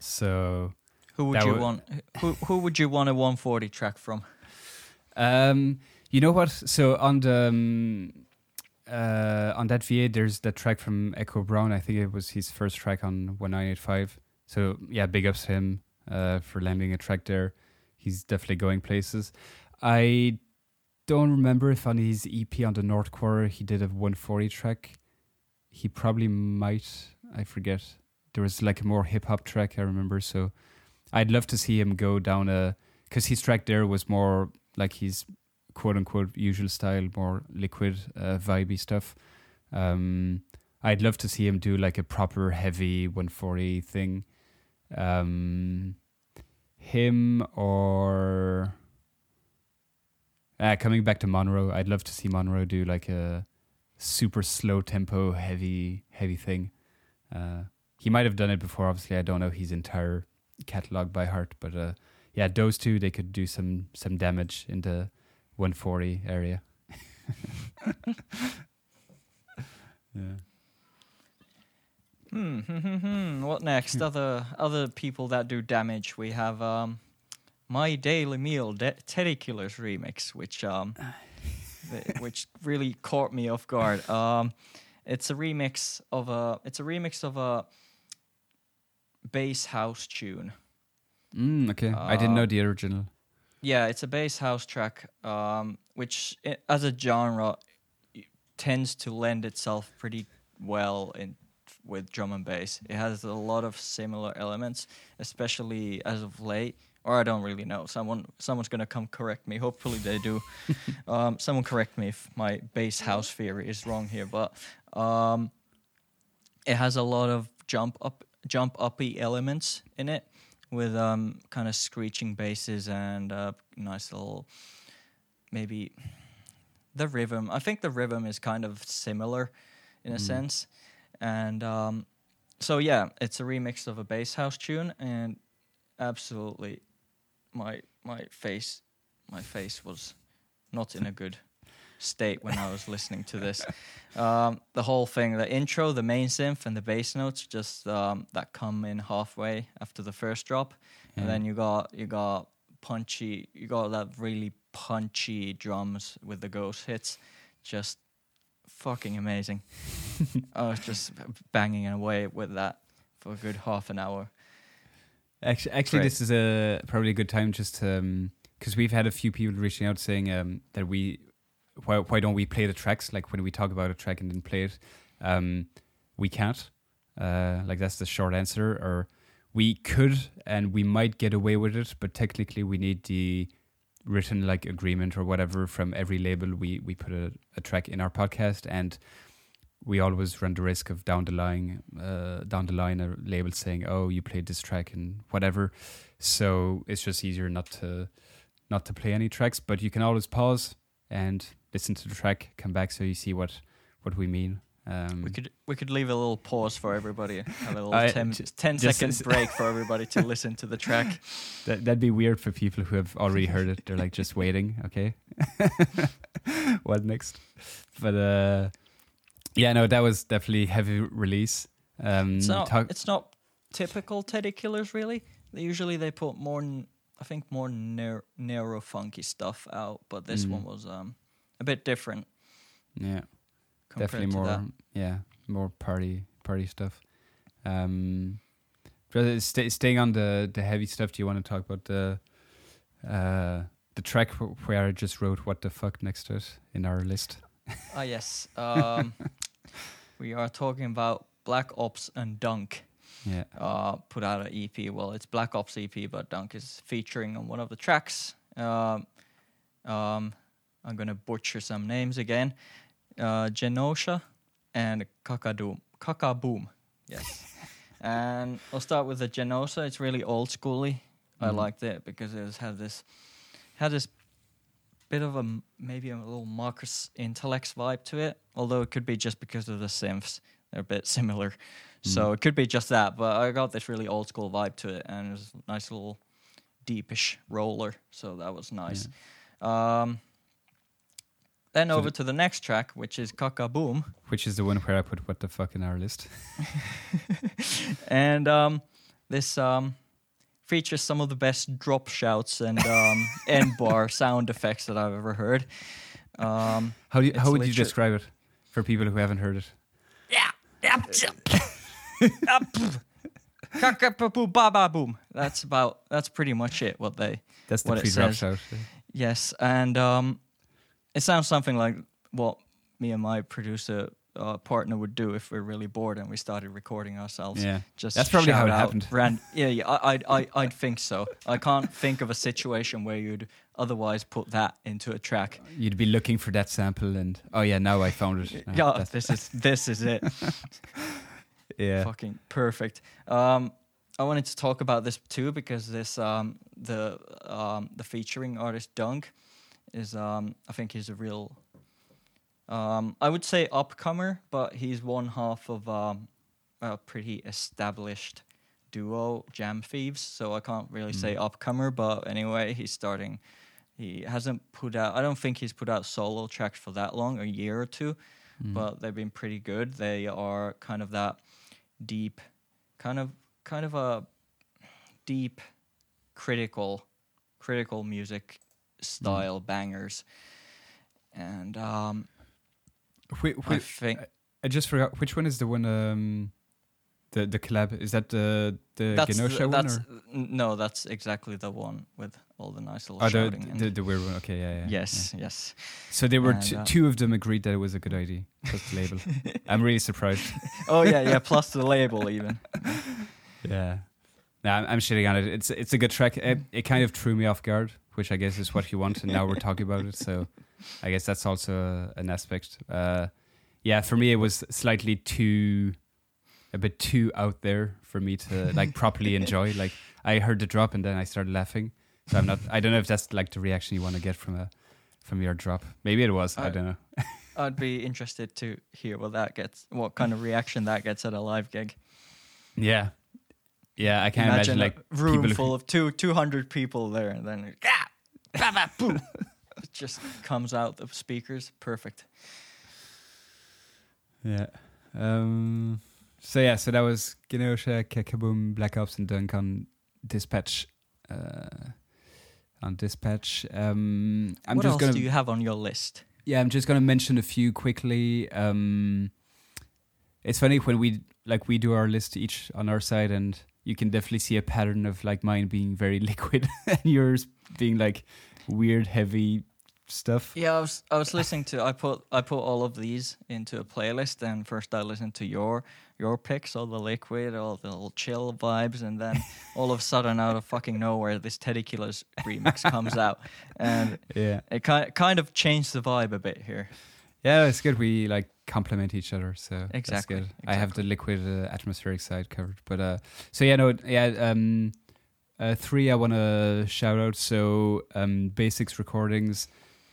So Who would you would- want? Who who would you want a 140 track from? Um, you know what? So on the um, uh, on that VA, there's that track from Echo Brown. I think it was his first track on 1985. So yeah, big ups to him uh, for landing a track there. He's definitely going places. I don't remember if on his EP on the North Quarter he did a 140 track. He probably might. I forget. There was like a more hip hop track I remember. So I'd love to see him go down a because his track there was more like his quote unquote usual style, more liquid, uh, vibey stuff. Um, I'd love to see him do like a proper heavy 140 thing. Um, him or uh, coming back to Monrroe, I'd love to see Monrroe do like a super slow tempo, heavy, heavy thing. Uh, he might have done it before. Obviously, I don't know his entire catalog by heart, but uh, yeah, those two they could do some some damage in the 140 area. yeah. Hmm, hmm, hmm, hmm. What next? other other people that do damage. We have um, my daily meal De- Teddy Killerz remix, which um, th- which really caught me off guard. Um, it's a remix of a it's a remix of a bass house tune. Mm, okay, I didn't know Uh, the original. Yeah, it's a bass house track, um, which i- as a genre tends to lend itself pretty well in with drum and bass. It has a lot of similar elements, especially as of late. Or I don't really know. Someone, someone's gonna come correct me. Hopefully they do. um, someone correct me if my bass house theory is wrong here. But um, it has a lot of jump up, jump uppy elements in it with um, kind of screeching basses and uh, nice little maybe the rhythm. I think the rhythm is kind of similar in a Mm. sense, and um, so yeah, it's a remix of a bass house tune, and absolutely, my my face my face was not in a good state when I was listening to this. Um, the whole thing, the intro, the main synth, and the bass notes, just um, that come in halfway after the first drop, and then you got you got punchy, you got that really punchy drums with the ghost hits, just fucking amazing. I was just banging away with that for a good half an hour. Actually, actually, Great. this is a probably a good time just because we've had a few people reaching out saying um, that we why why don't we play the tracks like when we talk about a track and then play it? Um, we can't. Uh, like that's the short answer. Or we could and we might get away with it, but technically we need the written like agreement or whatever from every label we we put a, a track in our podcast and we always run the risk of down the line uh, down the line a label saying oh you played this track and whatever so it's just easier not to not to play any tracks but you can always pause and listen to the track come back so you see what what we mean. Um, We could we could leave a little pause for everybody, a little I- 10, ju- 10 just second as- break for everybody to listen to the track. that, that'd be weird for people who have already heard it. They're like just waiting okay? What next? But uh yeah no that was definitely heavy release. Um It's not talk- it's not typical Teddy Killerz really. They usually they put more I think more narrow funky stuff out, but this Mm. one was um a bit different yeah definitely more that. yeah more party party stuff um uh, staying on the the heavy stuff do you want to talk about the uh the track where i just wrote what the fuck next to it in our list Ah yes. Um we are talking about Black Ops and Dunk. Yeah uh, put out an EP. Well, it's Black Ops EP, but Dunk is featuring on one of the tracks. Um, um, I'm gonna butcher some names again. Uh, Genosha and Kakadoom. Kakaboom. Yes. and I'll start with the Genosha. It's really old schooly. I Mhm. liked it because it has had this had this bit of a maybe a little Marcus Intalex vibe to it. Although it could be just because of the synths. They're a bit similar. So Mm. it could be just that, but I got this really old school vibe to it, and it was a nice little deepish roller, so that was nice. Um, then So over the- to the next track, which is Kaka Boom, which is the one where i put what the fuck in our list and um, this um, features some of the best drop shouts and um, end bar sound effects that I've ever heard. Um, how do you, how would you describe it for people who haven't heard it ba-ba boom. That's about. That's pretty much it. What they that's the What it pre-drop says. shout Yes, and um, it sounds something like what me and my producer uh, partner would do if we're really bored and we started recording ourselves. yeah Just That's probably how it happened. ran- yeah, yeah, I, I, I, I'd think so. I can't think of a situation where you'd otherwise put that into a track. you'd be looking for that sample and oh yeah now i found it Uh, yeah, that's- this is this is it. Yeah Fucking perfect. Um, I wanted to talk about this too because this um, the um, the featuring artist Dunk is um, I think he's a real um, I would say upcomer, but he's one half of um, a pretty established duo, Jam Thieves. So I can't really say upcomer, but anyway, he's starting. He hasn't put out. I don't think he's put out solo tracks for that long, a year or two, Mm. but they've been pretty good. They are kind of that deep, kind of kind of a deep, critical, critical music style bangers, and um, Whi- I think I just forgot which one is the one. Um, the the collab is that the the that's Genosha the, one that's or no, that's exactly the one with all the nice little oh, the, shouting. and- the the weird one? Okay, yeah, yeah. yes, yes. So they were t- uh, two of them agreed that it was a good idea. Plus the label. I'm really surprised. Oh yeah, yeah. Plus the label even. Yeah. Nah, I'm, I'm shitting on it. It's it's a good track. It, it kind of threw me off guard, which I guess is what you want, and now we're talking about it. So I guess that's also an aspect. Uh, yeah, for me it was slightly too, a bit too out there for me to like properly enjoy. Like I heard the drop and then I started laughing. So I'm not. I don't know if that's like the reaction you want to get from a from your drop. Maybe it was. I I- don't know. I'd be interested to hear what that gets, what kind of reaction that gets at a live gig. Yeah, yeah. I can't imagine, like a room full of two two hundred people there, and then ah, bah, it just comes out of speakers. Perfect. yeah. Um. So yeah. So that was Genosha, Kekaboom, Black Ops, and Dunk on Dispatch. Uh, on Dispatch. Um. I'm what just else gonna. do you have on your list? yeah, I'm just gonna mention a few quickly. Um, it's funny when we like we do our list each on our side, and you can definitely see a pattern of like mine being very liquid and yours being like weird, heavy stuff. Yeah, I was I was listening to I put I put all of these into a playlist and first I listened to your your picks, all the liquid, all the little chill vibes, and then all of a sudden out of fucking nowhere this Teddy Killerz remix comes out. And Yeah, it kind kind of changed the vibe a bit here. yeah, it's good. We like complement each other, so Exactly, That's good. I have the liquid uh, atmospheric side covered, but uh, so yeah, no, yeah. Um, uh, three I want to shout out. So um, Basics Recordings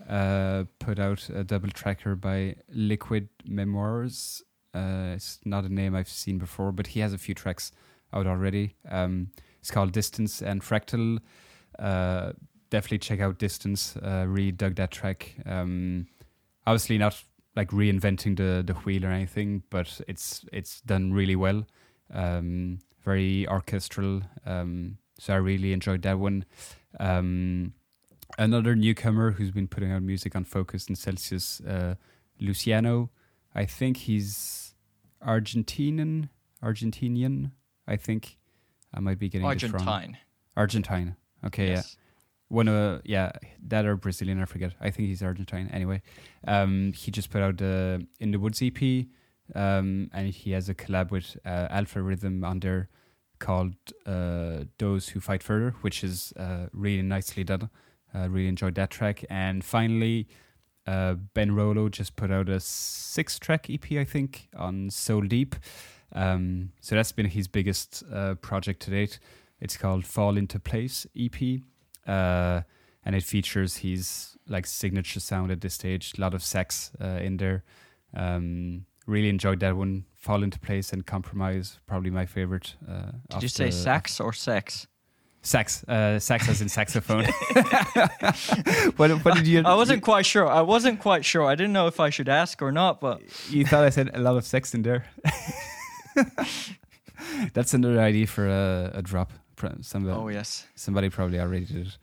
uh, put out a double tracker by Liquid Memoirs. Uh, it's not a name I've seen before, but he has a few tracks out already. Um, it's called Distance and Fractal. Uh, definitely check out Distance. Uh, really dug that track. Um, obviously not like reinventing the the wheel or anything, but it's it's done really well. Um, very orchestral. Um, so I really enjoyed that one. Um, another newcomer who's been putting out music on Fokuz and Celsius, uh, Luciano. I think he's Argentinian. Argentinian. I think I might be getting this wrong. Argentine. Argentine. Okay, yeah one of yeah that or Brazilian I forget I think he's Argentine anyway um he just put out the in the woods EP um and he has a collab with uh, Alpha Rhythm on there called uh those who fight further which is uh really nicely done uh, really enjoyed that track and finally uh Ben Rolo just put out a six track EP I think on Soul Deep um so that's been his biggest uh project to date it's called Fall Into Place EP uh, and it features his like signature sound at this stage. A lot of sax uh, in there. Um, really enjoyed that one. Fall into place and compromise. Probably my favorite. Uh, Did you say the- sax or sex? Sax. Uh, sax as in saxophone. what, what did you? I wasn't quite sure. I wasn't quite sure. I didn't know if I should ask or not, but You thought I said a lot of sex in there. That's another idea for a, a drop. Somebody, oh yes. somebody probably already did it.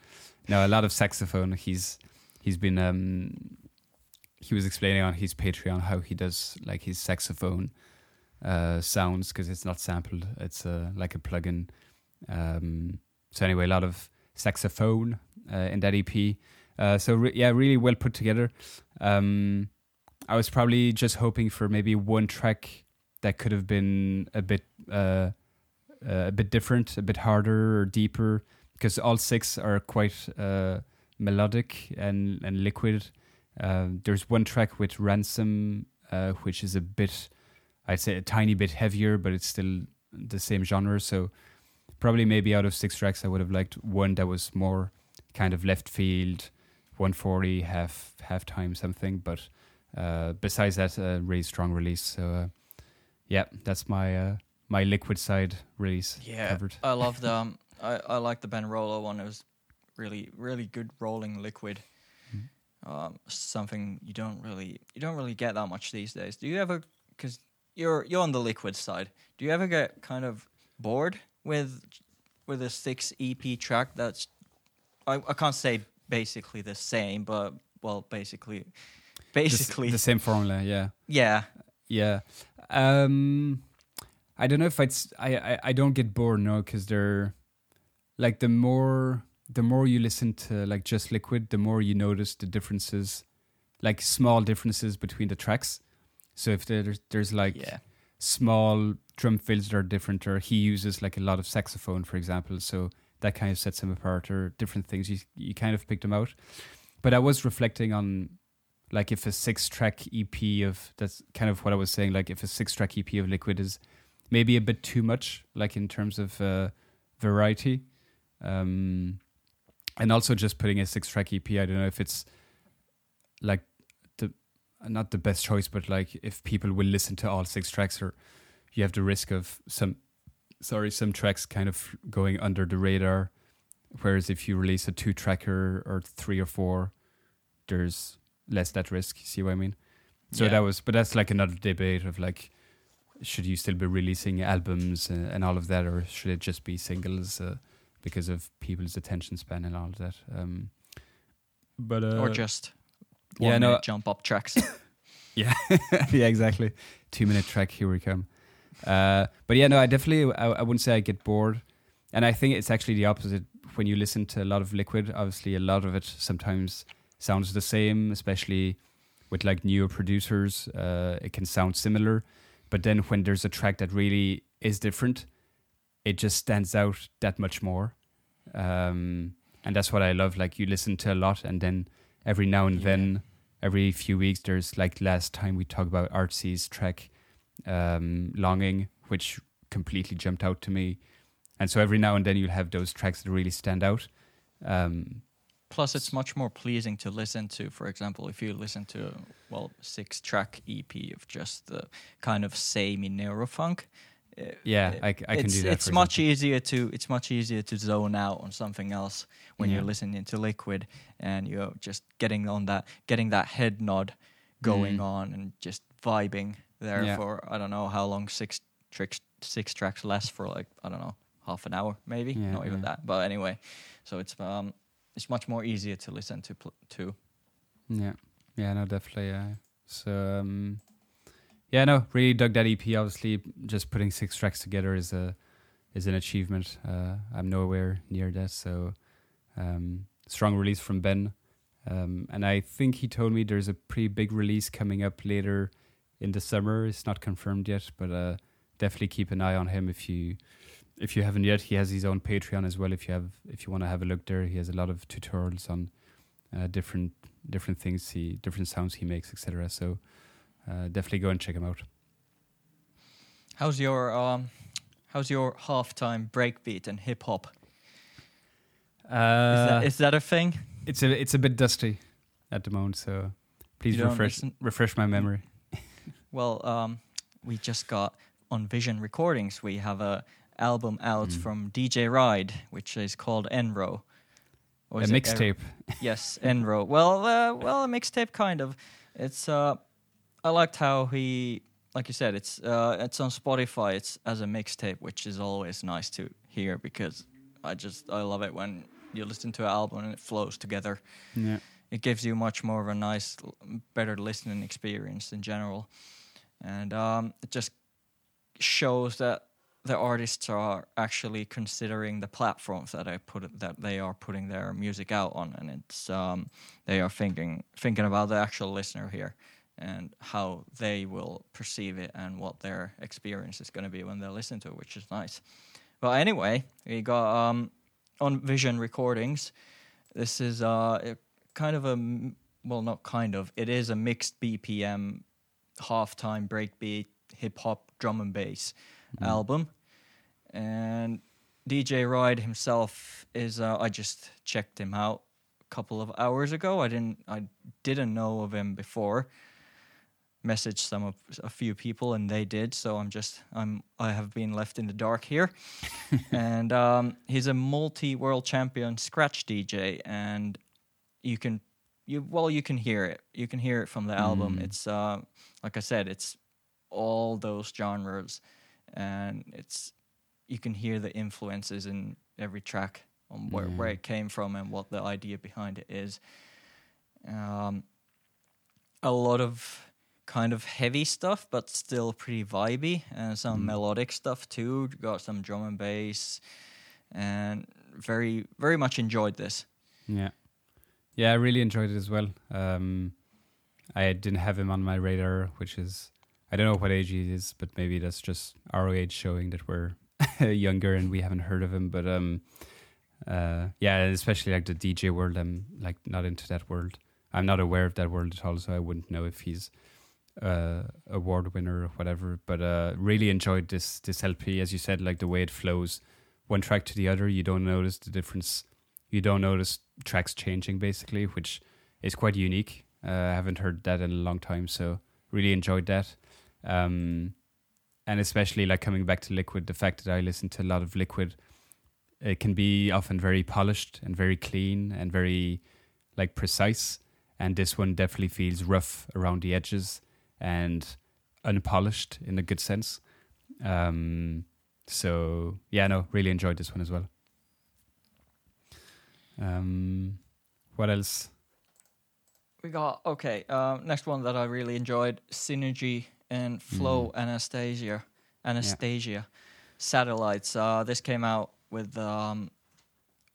No, a lot of saxophone. He's he's been um he was explaining on his Patreon how he does like his saxophone uh sounds because it's not sampled. It's uh, like a plugin. Um, so anyway, a lot of saxophone uh, in that EP. Uh, so re- yeah, really well put together. Um, I was probably just hoping for maybe one track that could have been a bit uh, uh, a bit different, a bit harder or deeper, because all six are quite uh, melodic and and liquid. Uh, there's one track with Ransom, which is a bit, I'd say, a tiny bit heavier, but it's still the same genre. So probably maybe out of six tracks, I would have liked one that was more kind of left field, 140 half half time something. But uh, besides that, a really strong release. So uh, yeah, that's my uh, my liquid side release Yeah, covered. I love the. Um, I I like the Ben Rolo one. It was really really good rolling liquid. Mm-hmm. Um, something you don't really you don't really get that much these days. Do you ever? Because you're you're on the liquid side. Do you ever get kind of bored with with a six EP track that's I, I can't say basically the same, but well, basically, basically, the same formula. Yeah. yeah. Yeah. Um, I don't know if I I, s- I, I, I don't get bored, no, because they're like the more, the more you listen to like just liquid, the more you notice the differences, like small differences between the tracks. So if there's, there's like Yeah. small drum fills that are different, or he uses like a lot of saxophone, for example. So that kind of sets him apart, or different things. You, you kind of picked them out. But I was reflecting on like if a six track EP of that's kind of what I was saying, like if a six track EP of Liquid is maybe a bit too much, like in terms of uh, variety. Um, and also just putting a six track EP, I don't know if it's like the not the best choice, but like if people will listen to all six tracks or you have the risk of some sorry, some tracks kind of going under the radar, whereas if you release a two tracker or three or four, there's less that risk. See what I mean? So Yeah. that was, but that's like another debate of like, should you still be releasing albums and, and all of that, or should it just be singles uh, because of people's attention span and all of that? Um, but uh, or just yeah, no, jump up tracks. yeah, yeah, exactly. Two minute track. Here we come. Uh, but yeah, no, I definitely, I, I wouldn't say I get bored, and I think it's actually the opposite. When you listen to a lot of Liquid, obviously a lot of it sometimes sounds the same, especially with like newer producers. Uh, it can sound similar, but then when there's a track that really is different, it just stands out that much more. Um, and that's what I love. Like you listen to a lot, and then every now and Yeah. then, every few weeks, there's like last time we talked about Artsy's track, um, "Longing," which completely jumped out to me. And so every now and then you'll have those tracks that really stand out. Um, Plus, it's much more pleasing to listen to. For example, if you listen to well six track EP of just the kind of samey neurofunk. uh, yeah, it- I, I can do that. It's much example. easier to it's much easier to zone out on something else when Yeah. you're listening to Liquid and you're just getting on that getting that head nod going Mm. on and just vibing there Yeah. for I don't know how long six tricks six tracks last for like I don't know half an hour maybe Yeah, not even yeah. that but anyway so it's um it's much more easier to listen to pl- to Yeah, yeah, no, definitely. Yeah. So, um, yeah, no, really dug that EP. Obviously, just putting six tracks together is a is an achievement. Uh, I'm nowhere near that. So, um, strong release from Ben, um, and I think he told me there's a pretty big release coming up later in the summer. It's not confirmed yet, but uh, definitely keep an eye on him if you if you haven't yet. He has his own Patreon as well. If you have if you want to have a look there, he has a lot of tutorials on uh, different different things he different sounds he makes etc so uh, definitely go and check him out how's your um how's your halftime breakbeat and hip hop is, uh, that, is that a thing it's a it's a bit dusty at the moment so please refresh listen- refresh my memory Well, um, we just got on Vision Recordings. We have a album out Mm. from DJ Ride, which is called Enro. Or a it Er- mixtape yes, Enro. Well, uh, well, a mixtape kind of. It's. Uh, I liked how he, like you said, it's uh, it's on Spotify. It's as a mixtape, which is always nice to hear because I just I love it when you listen to an album and it flows together yeah it gives you much more of a nice, better listening experience in general, and um, it just shows that the artists are actually considering the platforms that I put that they are putting their music out on, and it's um, they are thinking thinking about the actual listener here and how they will perceive it and what their experience is going to be when they listen to it, which is nice. But anyway, we got um, on Vision Recordings. This is uh, kind of a well, not kind of. It is a mixed BPM, halftime breakbeat, hip hop, drum and bass Mm. album. And DJ Ride himself is. Uh, I just checked him out a couple of hours ago. I didn't. I didn't know of him before. Messaged some of a few people and they did. So I'm just. I'm. I have been left in the dark here. and um, he's a multi-world champion scratch DJ, and you can. You well, you can hear it. You can hear it from the album. Mm. It's uh, like I said, it's all those genres, and it's you can hear the influences in every track on where, where it came from and what the idea behind it is. Um, a lot of kind of heavy stuff, but still pretty vibey, and some Mm. melodic stuff too. Got some drum and bass, and very very much enjoyed this. yeah yeah i really enjoyed it as well um i didn't have him on my radar which is i don't know what age he is but maybe that's just our age showing that we're younger and we haven't heard of him. But um uh yeah especially like the dj world i'm like not into that world. I'm not aware of that world at all so i wouldn't know if he's uh award winner or whatever. But uh really enjoyed this this lp as you said like the way it flows one track to the other you don't notice the difference. You don't notice tracks changing basically which is quite unique i haven't heard that in a long time so really enjoyed that um and especially like coming back to Liquid, the fact that I listen to a lot of Liquid, it can be often very polished and very clean and very like precise. And this one definitely feels rough around the edges and unpolished in a good sense. Um, so yeah, no, really enjoyed this one as well. Um, what else? We got okay. Uh, next one that I really enjoyed: Synergy and Flowanastasia. Anastasia satellites. Uh, this came out with um,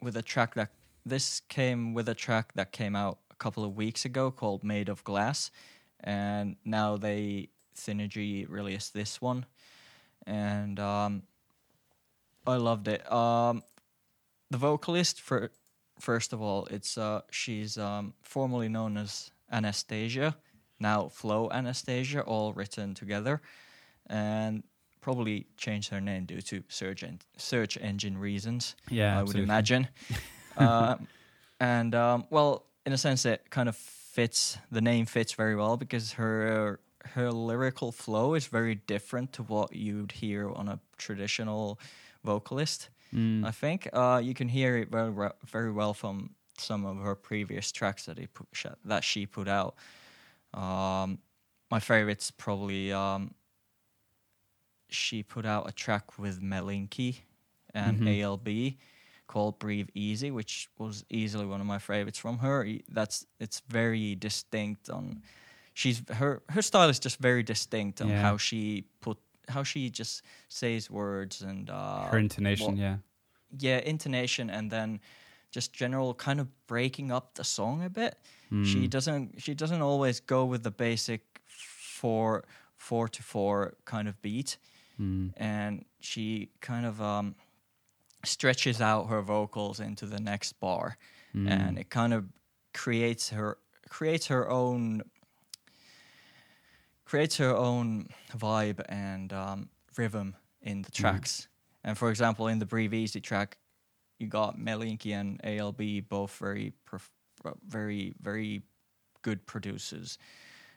with a track that this came with a track that came out a couple of weeks ago called "Made of Glass," and now they Synergy released this one, and um, I loved it. Um, the vocalist for first of all, it's uh, she's um, formerly known as Anastasia, now Flowanastasia, all written together, and probably changed her name due to search en- search engine reasons. Yeah, I would imagine. um, and um, well, in a sense, it kind of fits. The name fits very well because her her lyrical flow is very different to what you'd hear on a traditional vocalist. Mm. I think uh, you can hear it very very well from some of her previous tracks that he put, that she put out. Um, my favorite's probably um, she put out a track with Melinki and Mhm. ALB called "Breathe Easy," which was easily one of my favorites from her. That's it's very distinct on. She's her her style is just very distinct on Yeah. how she put how she just says words and uh, Her intonation, yeah. yeah, intonation, and then just general kind of breaking up the song a bit. She Mm. doesn't she doesn't always go with the basic four four to four kind of beat, Mm. and she kind of um, stretches out her vocals into the next bar, Mm. and it kind of creates her creates her own creates her own vibe and um, rhythm in the tracks. And for example, in the Breathe Easy track, you got Melinki and ALB both very prof- very very good producers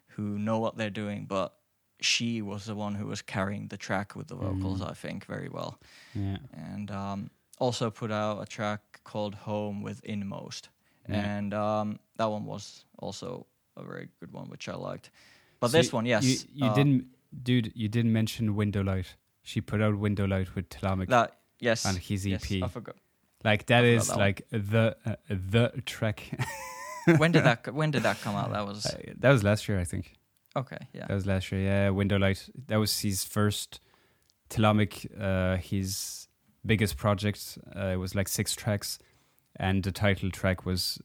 who know what they're doing, but she was the one who was carrying the track with the vocals, Mm. I think, very well yeah. and um, also put out a track called Home with Inmost. Yeah. And um, that one was also a very good one, which I liked. But So this you- one, yes. You, you uh, didn't, dude. You didn't mention Window Light. She put out Window Light with Telamic That, yes. on his EP. yes, I forgot. like that forgot is that like the uh, the track. when did that When did that come out? That was Uh, that was last year, I think. okay. Yeah. That was last year. Yeah, Window Light. That was his first Telamic, uh, his biggest project. Uh, it was like six tracks, and the title track was.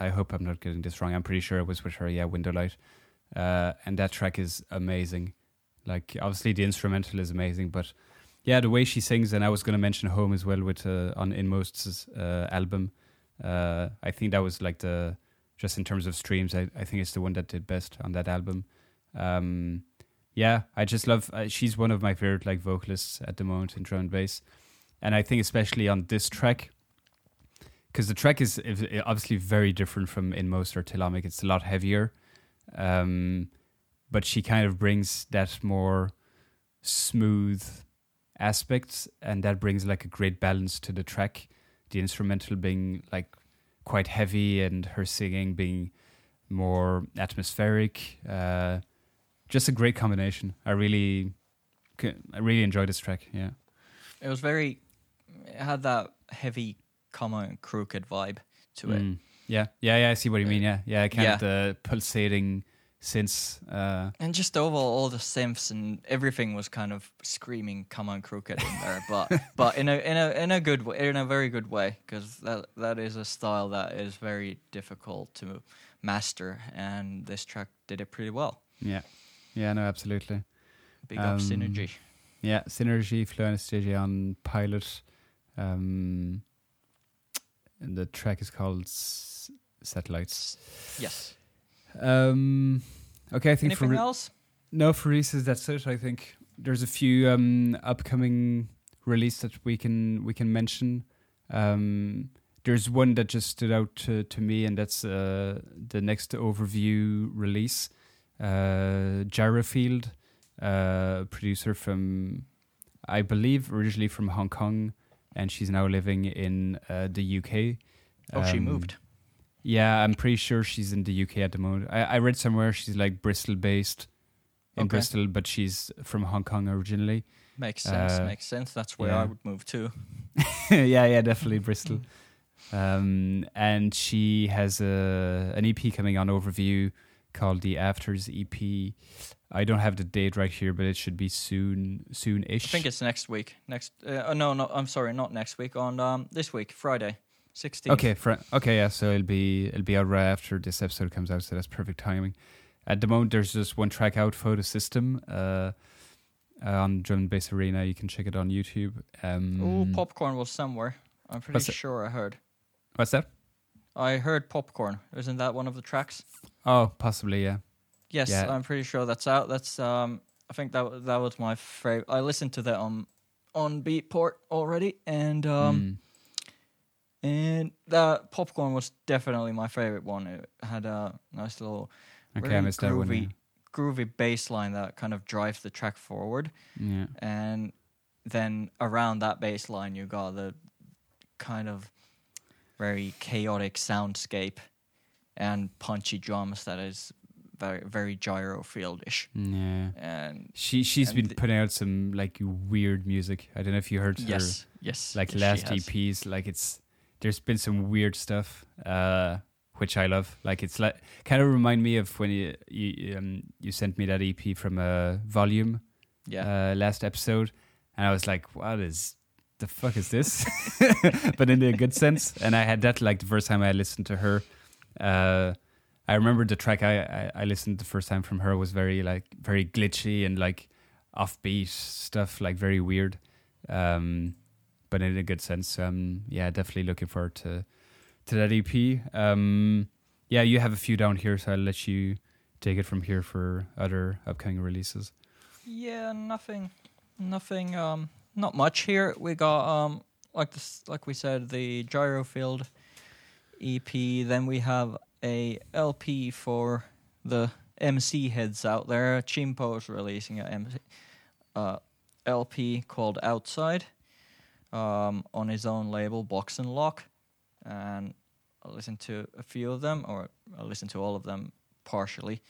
I hope I'm not getting this wrong. I'm pretty sure it was with her. Yeah, Window Light, uh, and that track is amazing. Like obviously the instrumental is amazing, but yeah, the way she sings. And I was gonna mention Home as well with uh, on Inmost's uh, album. Uh, I think that was like the just in terms of streams. I, I think it's the one that did best on that album. Um, yeah, I just love. Uh, she's one of my favorite like vocalists at the moment in drum and bass, and I think especially on this track, because the track is, obviously very different from Inmost or Telamic. It's a lot heavier, um, but she kind of brings that more smooth aspects, and that brings like a great balance to the track. The instrumental being like quite heavy, and her singing being more atmospheric. Uh, just a great combination. I really, I really enjoyed this track. Yeah, It was very. It had that heavy, Camo & Krooked vibe to it. Yeah, yeah, yeah. I see what you mean. Yeah, yeah. Kind Yeah. of the pulsating synths. Uh, And just overall, all the synths and everything was kind of screaming "Camo & Krooked" in there, but but in a in a in a good way, in a very good way, because that that is a style that is very difficult to master, and this track did it pretty well. yeah, yeah. No, absolutely. Big up Um, synergy. Yeah, Synergy, Flowanastasia on Pilot. Um, and the track is called Satellites. Yes. Um, okay, I think Anything for else? no for releases that's it. I think there's a few um, upcoming release that we can we can mention. Um, there's one that just stood out to, to me, and that's uh, the next overview release. Uh, Jarrafield uh, producer from, I believe, originally from Hong Kong, and she's now living in uh, the UK. Oh, she Um, moved. Yeah, I'm pretty sure she's in the UK at the moment. I, I read somewhere she's like Bristol based in Okay. Bristol, but she's from Hong Kong originally. Makes sense. uh, makes sense. That's where yeah. I would move to. yeah, yeah, definitely Bristol. Um, and she has a an EP coming on overview called the Afters EP. I don't have the date right here, but it should be soon, soon-ish. I think it's next week. Next. Uh, oh, no, no. I'm sorry. Not next week. On um this week, Friday, 16th. okay. Fr- okay, yeah. So it'll be it'll be out right after this episode comes out. So that's perfect timing. At the moment, there's just one track out, Photo System, uh, uh, on Drum and Bass Arena. You can check it on YouTube. Um, Oh, popcorn was somewhere. I'm pretty it? sure I heard. What's that? I heard popcorn. Isn't that one of the tracks? Oh, possibly, yeah. Yes, Yeah. I'm pretty sure that's out. That's um. I think that that was my favorite. I listened to that on on Beatport already, and um. Mm. And that popcorn was definitely my favorite one. It had a nice little Okay, I very missed that one. groovy, groovy bass line that kind of drives the track forward. Yeah. And then around that bass line, you got the kind of very chaotic soundscape and punchy drums that is very, very gyro fieldish. Yeah. And She she's And been the- putting out some like weird music. I don't know if you heard her yes, yes. like yes, last. EPs. Like it's there's been some weird stuff, uh, which I love. Like it's like kind of remind me of when you you um you sent me that EP from a volume Yeah. uh, last episode, and I was like, what is the fuck is this? but in a good sense. And I had that like the first time I listened to her. Uh, I remember the track I, I, I listened the first time from her was very like very glitchy and like offbeat stuff, like very weird. Um, but in a good sense. Um, yeah, definitely looking forward to to that EP. Um, yeah, you have a few down here, so I'll let you take it from here for other upcoming releases. Yeah, nothing, nothing. Um, not much here. We got um, like this, like we said, the Gyrofield EP. Then we have a LP for the MC heads out there. Chimpo is releasing a MC, uh, LP called Outside, um, on his own label, Box and Lock, and I listened to a few of them, or I listened to all of them partially,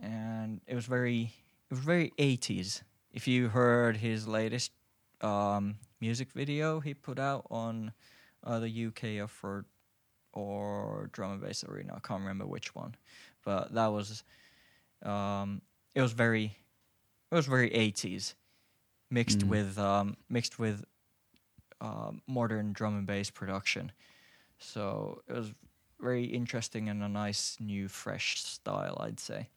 and it was very it was very 80s. If you heard his latest um, music video he put out on uh, the UK effort or drum and bass arena, I can't remember which one, but that was um, it was very it was very 80s mixed Mm. with um, mixed with um, modern drum and bass production. So it was very interesting and a nice new fresh style, I'd say.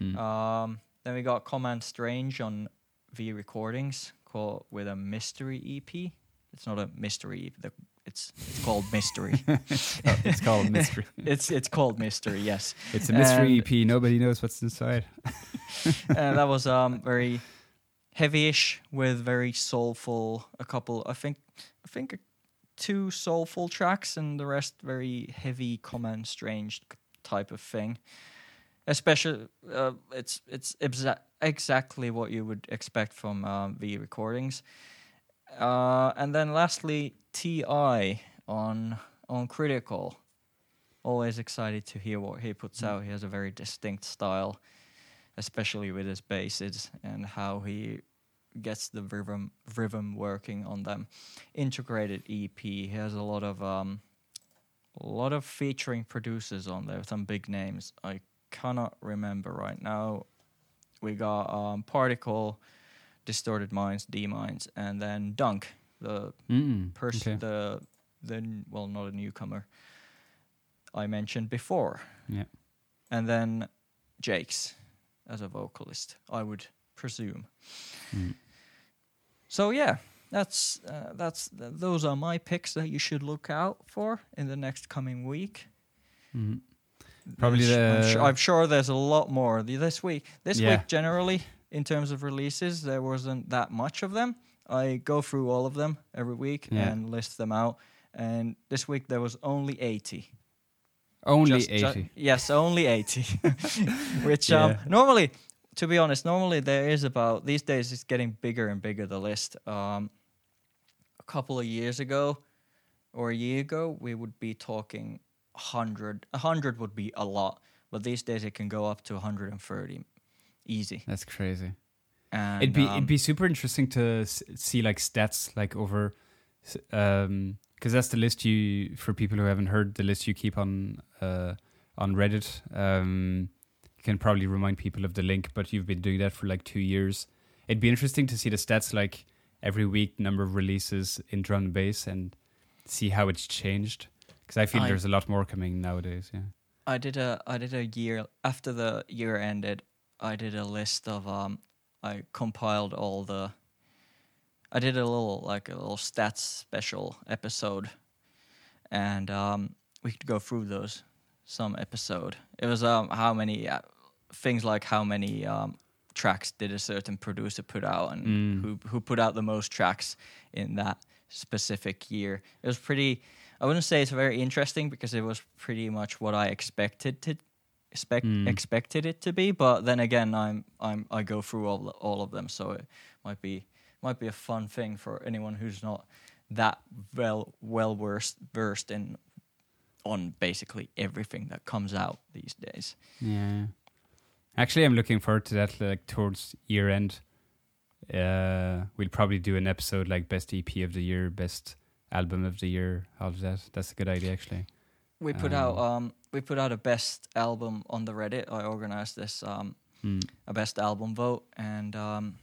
Mm. Um, then we got Command Strange on V Recordings called with a mystery EP. It's not a mystery. The, it's it's called Mystery. it's called mystery. it's it's called Mystery. Yes, It's a mystery And- EP. Nobody knows what's inside. and that was um very heavy-ish with very soulful. A couple, I think, I think two soulful tracks, and the rest very heavy, Command Strange type of thing. Especially, uh, it's it's exa- exactly what you would expect from um, V recordings. Uh, and then lastly, Ti on on Critical. Always excited to hear what he puts out. He has a very distinct style, especially with his basses and how he gets the rhythm rhythm working on them. Integrated EP. He has a lot of um, a lot of featuring producers on there, some big names. I cannot remember right now. We got um, Particle, Distorted Minds, D Minds, and then Dunk, the Mm, person, okay. the the well, not a newcomer I mentioned before, Yeah. and then Jake's as a vocalist, I would presume. Mm. So yeah, that's uh, that's th- those are my picks that you should look out for in the next coming week. Mhm. Probably There's- I'm, the- su- I'm sure there's a lot more this week. This Yeah. week generally, in terms of releases, there wasn't that much of them. I go through all of them every week Yeah. and list them out. And this week there was only 80. Only Just- ju- 80. yes, only 80. Which um, Yeah. normally to be honest, normally there is about these days it's getting bigger and bigger the list. Um, a couple of years ago or a year ago, we would be talking hundred. A hundred would be a lot, but these days it can go up to 130, easy. That's crazy. And it'd be um, it'd be super interesting to s- see like stats like over, um, because that's the list you for people who haven't heard the list you keep on uh on Reddit. Um, can probably remind people of the link, but you've been doing that for like two years. It'd be interesting to see the stats like every week, number of releases in drum and bass, and see how it's changed. Because I feel I- there's a lot more coming nowadays. Yeah. I did a I did a year after the year ended. I did a list of um I compiled all the I did a little like a little stats special episode and um we could go through those some episode. It was um how many uh, things like how many um tracks did a certain producer put out and Mm. who who put out the most tracks in that specific year. It was pretty I wouldn't say it's very interesting because it was pretty much what I expected to expect Mm. expected it to be. But then again, I'm I'm I go through all all of them, so it might be might be a fun thing for anyone who's not that well well versed versed in on basically everything that comes out these days. Yeah. Actually, I'm looking forward to that. Like towards year end, uh, we'll probably do an episode like best EP of the year, best album of the year, all of that. That's a good idea, actually. We put out Um, um we put out a best album on the Reddit. I organized this um Hmm. a best album vote, and um,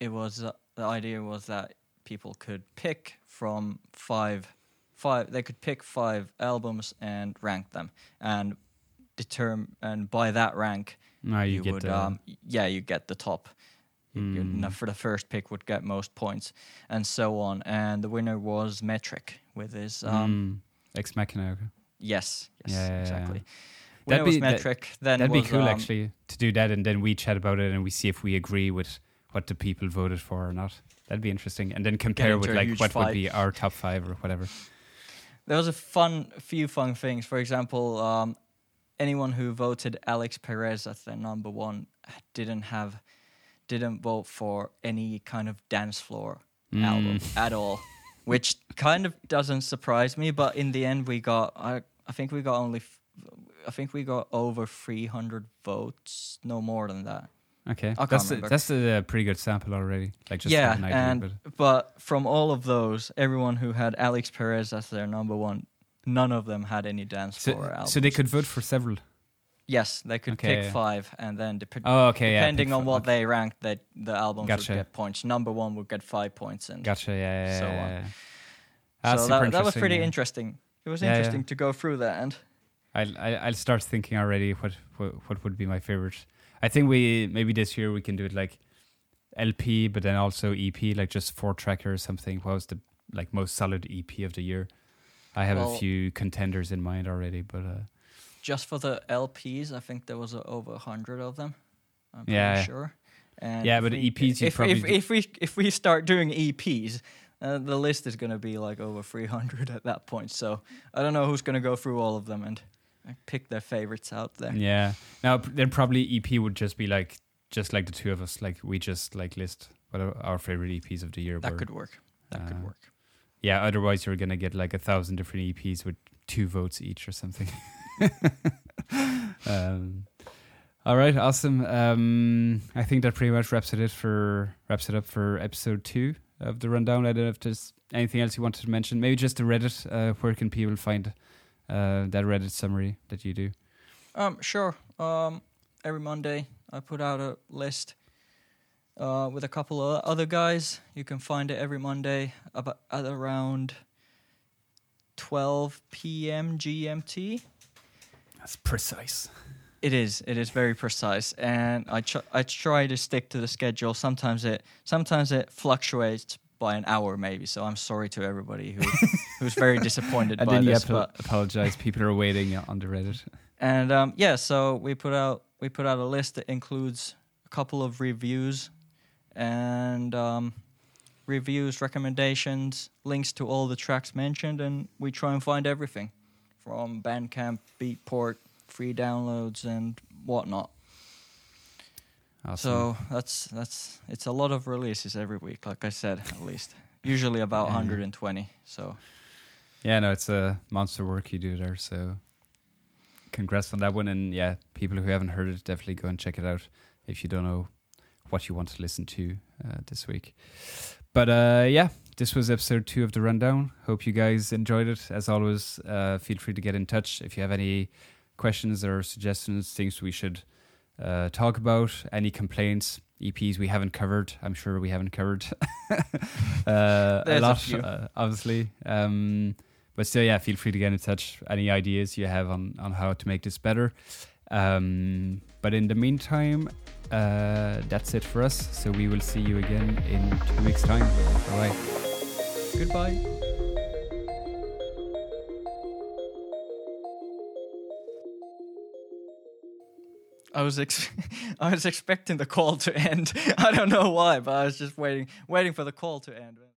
it was uh, the idea was that people could pick from five, five. They could pick five albums and rank them, and determine and by that rank, No, you, you, get would the, um, yeah, you get the top. You, you- Mm. for the first pick would get most points, and so on. And the winner was Metrik with his um, mm, Ex Machina. yes, yes, Yeah, yeah, yeah. exactly. That'd be- that- Metrik. then That'd was, be cool, um, actually, to do that, and then we chat about it and we see if we agree with what the people voted for or not. That'd be interesting, and then compare with like what would be our top five or whatever. There was a fun, few fun things. For example, um, anyone who voted Alix Perez as their number one didn't have, didn't vote for any kind of dance floor album Mm. at all, which kind of doesn't surprise me. But in the end, we got, I, I think we got only, f- I think we got over three hundred votes, no more than that. Okay, that's a, that's a pretty good sample already. Like just yeah, an idea, and but but from all of those, everyone who had Alix Perez as their number one, none of them had any dance floor so, albums. so they could vote for several. Yes, they could Okay. pick five, and then dep- Oh, okay, depending pick on what okay. they ranked, that the albums Gotcha. would get points. Number one would get five points, and Gotcha. Yeah, yeah, so yeah, on. yeah. So that, that was pretty yeah. interesting. It was Yeah, yeah. interesting to go through that, and I'll I- I'll start thinking already what, what what would be my favorite. I think we maybe this year we can do it like LP, but then also EP, like just four tracker or something. What was the like most solid EP of the year? I have Well- a few contenders in mind already, but uh, just for the LPs, I think there was uh, over a hundred of them. I'm pretty Yeah. sure. And Yeah, but we- EPs you if, probably if, if we if we start doing EPs, uh, the list is going to be like over 300 at that point. So I don't know who's going to go through all of them and uh, pick their favorites out there. yeah. Now then probably EP would just be like just like the two of us, like we just like list what our favorite EPs of the year That were. could work. That could Uh, work. Yeah, otherwise you're gonna get like a thousand different EPs with two votes each or something. um, all right, awesome. Um, I think that pretty much wraps it for wraps it up for episode two of the rundown. I don't know if there's anything else you wanted to mention. Maybe just the Reddit. Uh, where can people find uh, that Reddit summary that you do? Um, sure. Um, every Monday I put out a list uh, with a couple of other guys. You can find it every Monday about at around 12 p.m. GMT. That's precise. It is. It is very precise, and I tr- I try to stick to the schedule. Sometimes it sometimes it fluctuates by an hour, maybe. So I'm sorry to everybody who who's very disappointed And by then you this. to But apologize. People are waiting on the Reddit. and um, yeah, so we put out we put out a list that includes a couple of reviews and um, reviews, recommendations, links to all the tracks mentioned, and we try and find everything from Bandcamp, Beatport, free downloads, and whatnot. Awesome. So that's that's it's a lot of releases every week, like I said, at least. Usually about Yeah. 120. So yeah, no, it's a monster work you do there. So congrats on that one. And yeah, people who haven't heard it, definitely go and check it out if you don't know what you want to listen to uh, this week. But uh, yeah, this was episode two of the rundown. Hope you guys enjoyed it. As always, uh, feel free to get in touch if you have any questions or suggestions, things we should uh, talk about, any complaints, EPs we haven't covered. I'm sure we haven't covered uh, a a lot, few. uh, obviously. Um, but still, yeah, feel free to get in touch. Any ideas you have on, on how to make this better. Um, but in the meantime, uh, that's it for us. So we will see you again in two weeks' time. Bye bye. goodbye. I was ex- I was expecting the call to end. I don't know why, but I was just waiting waiting for the call to end.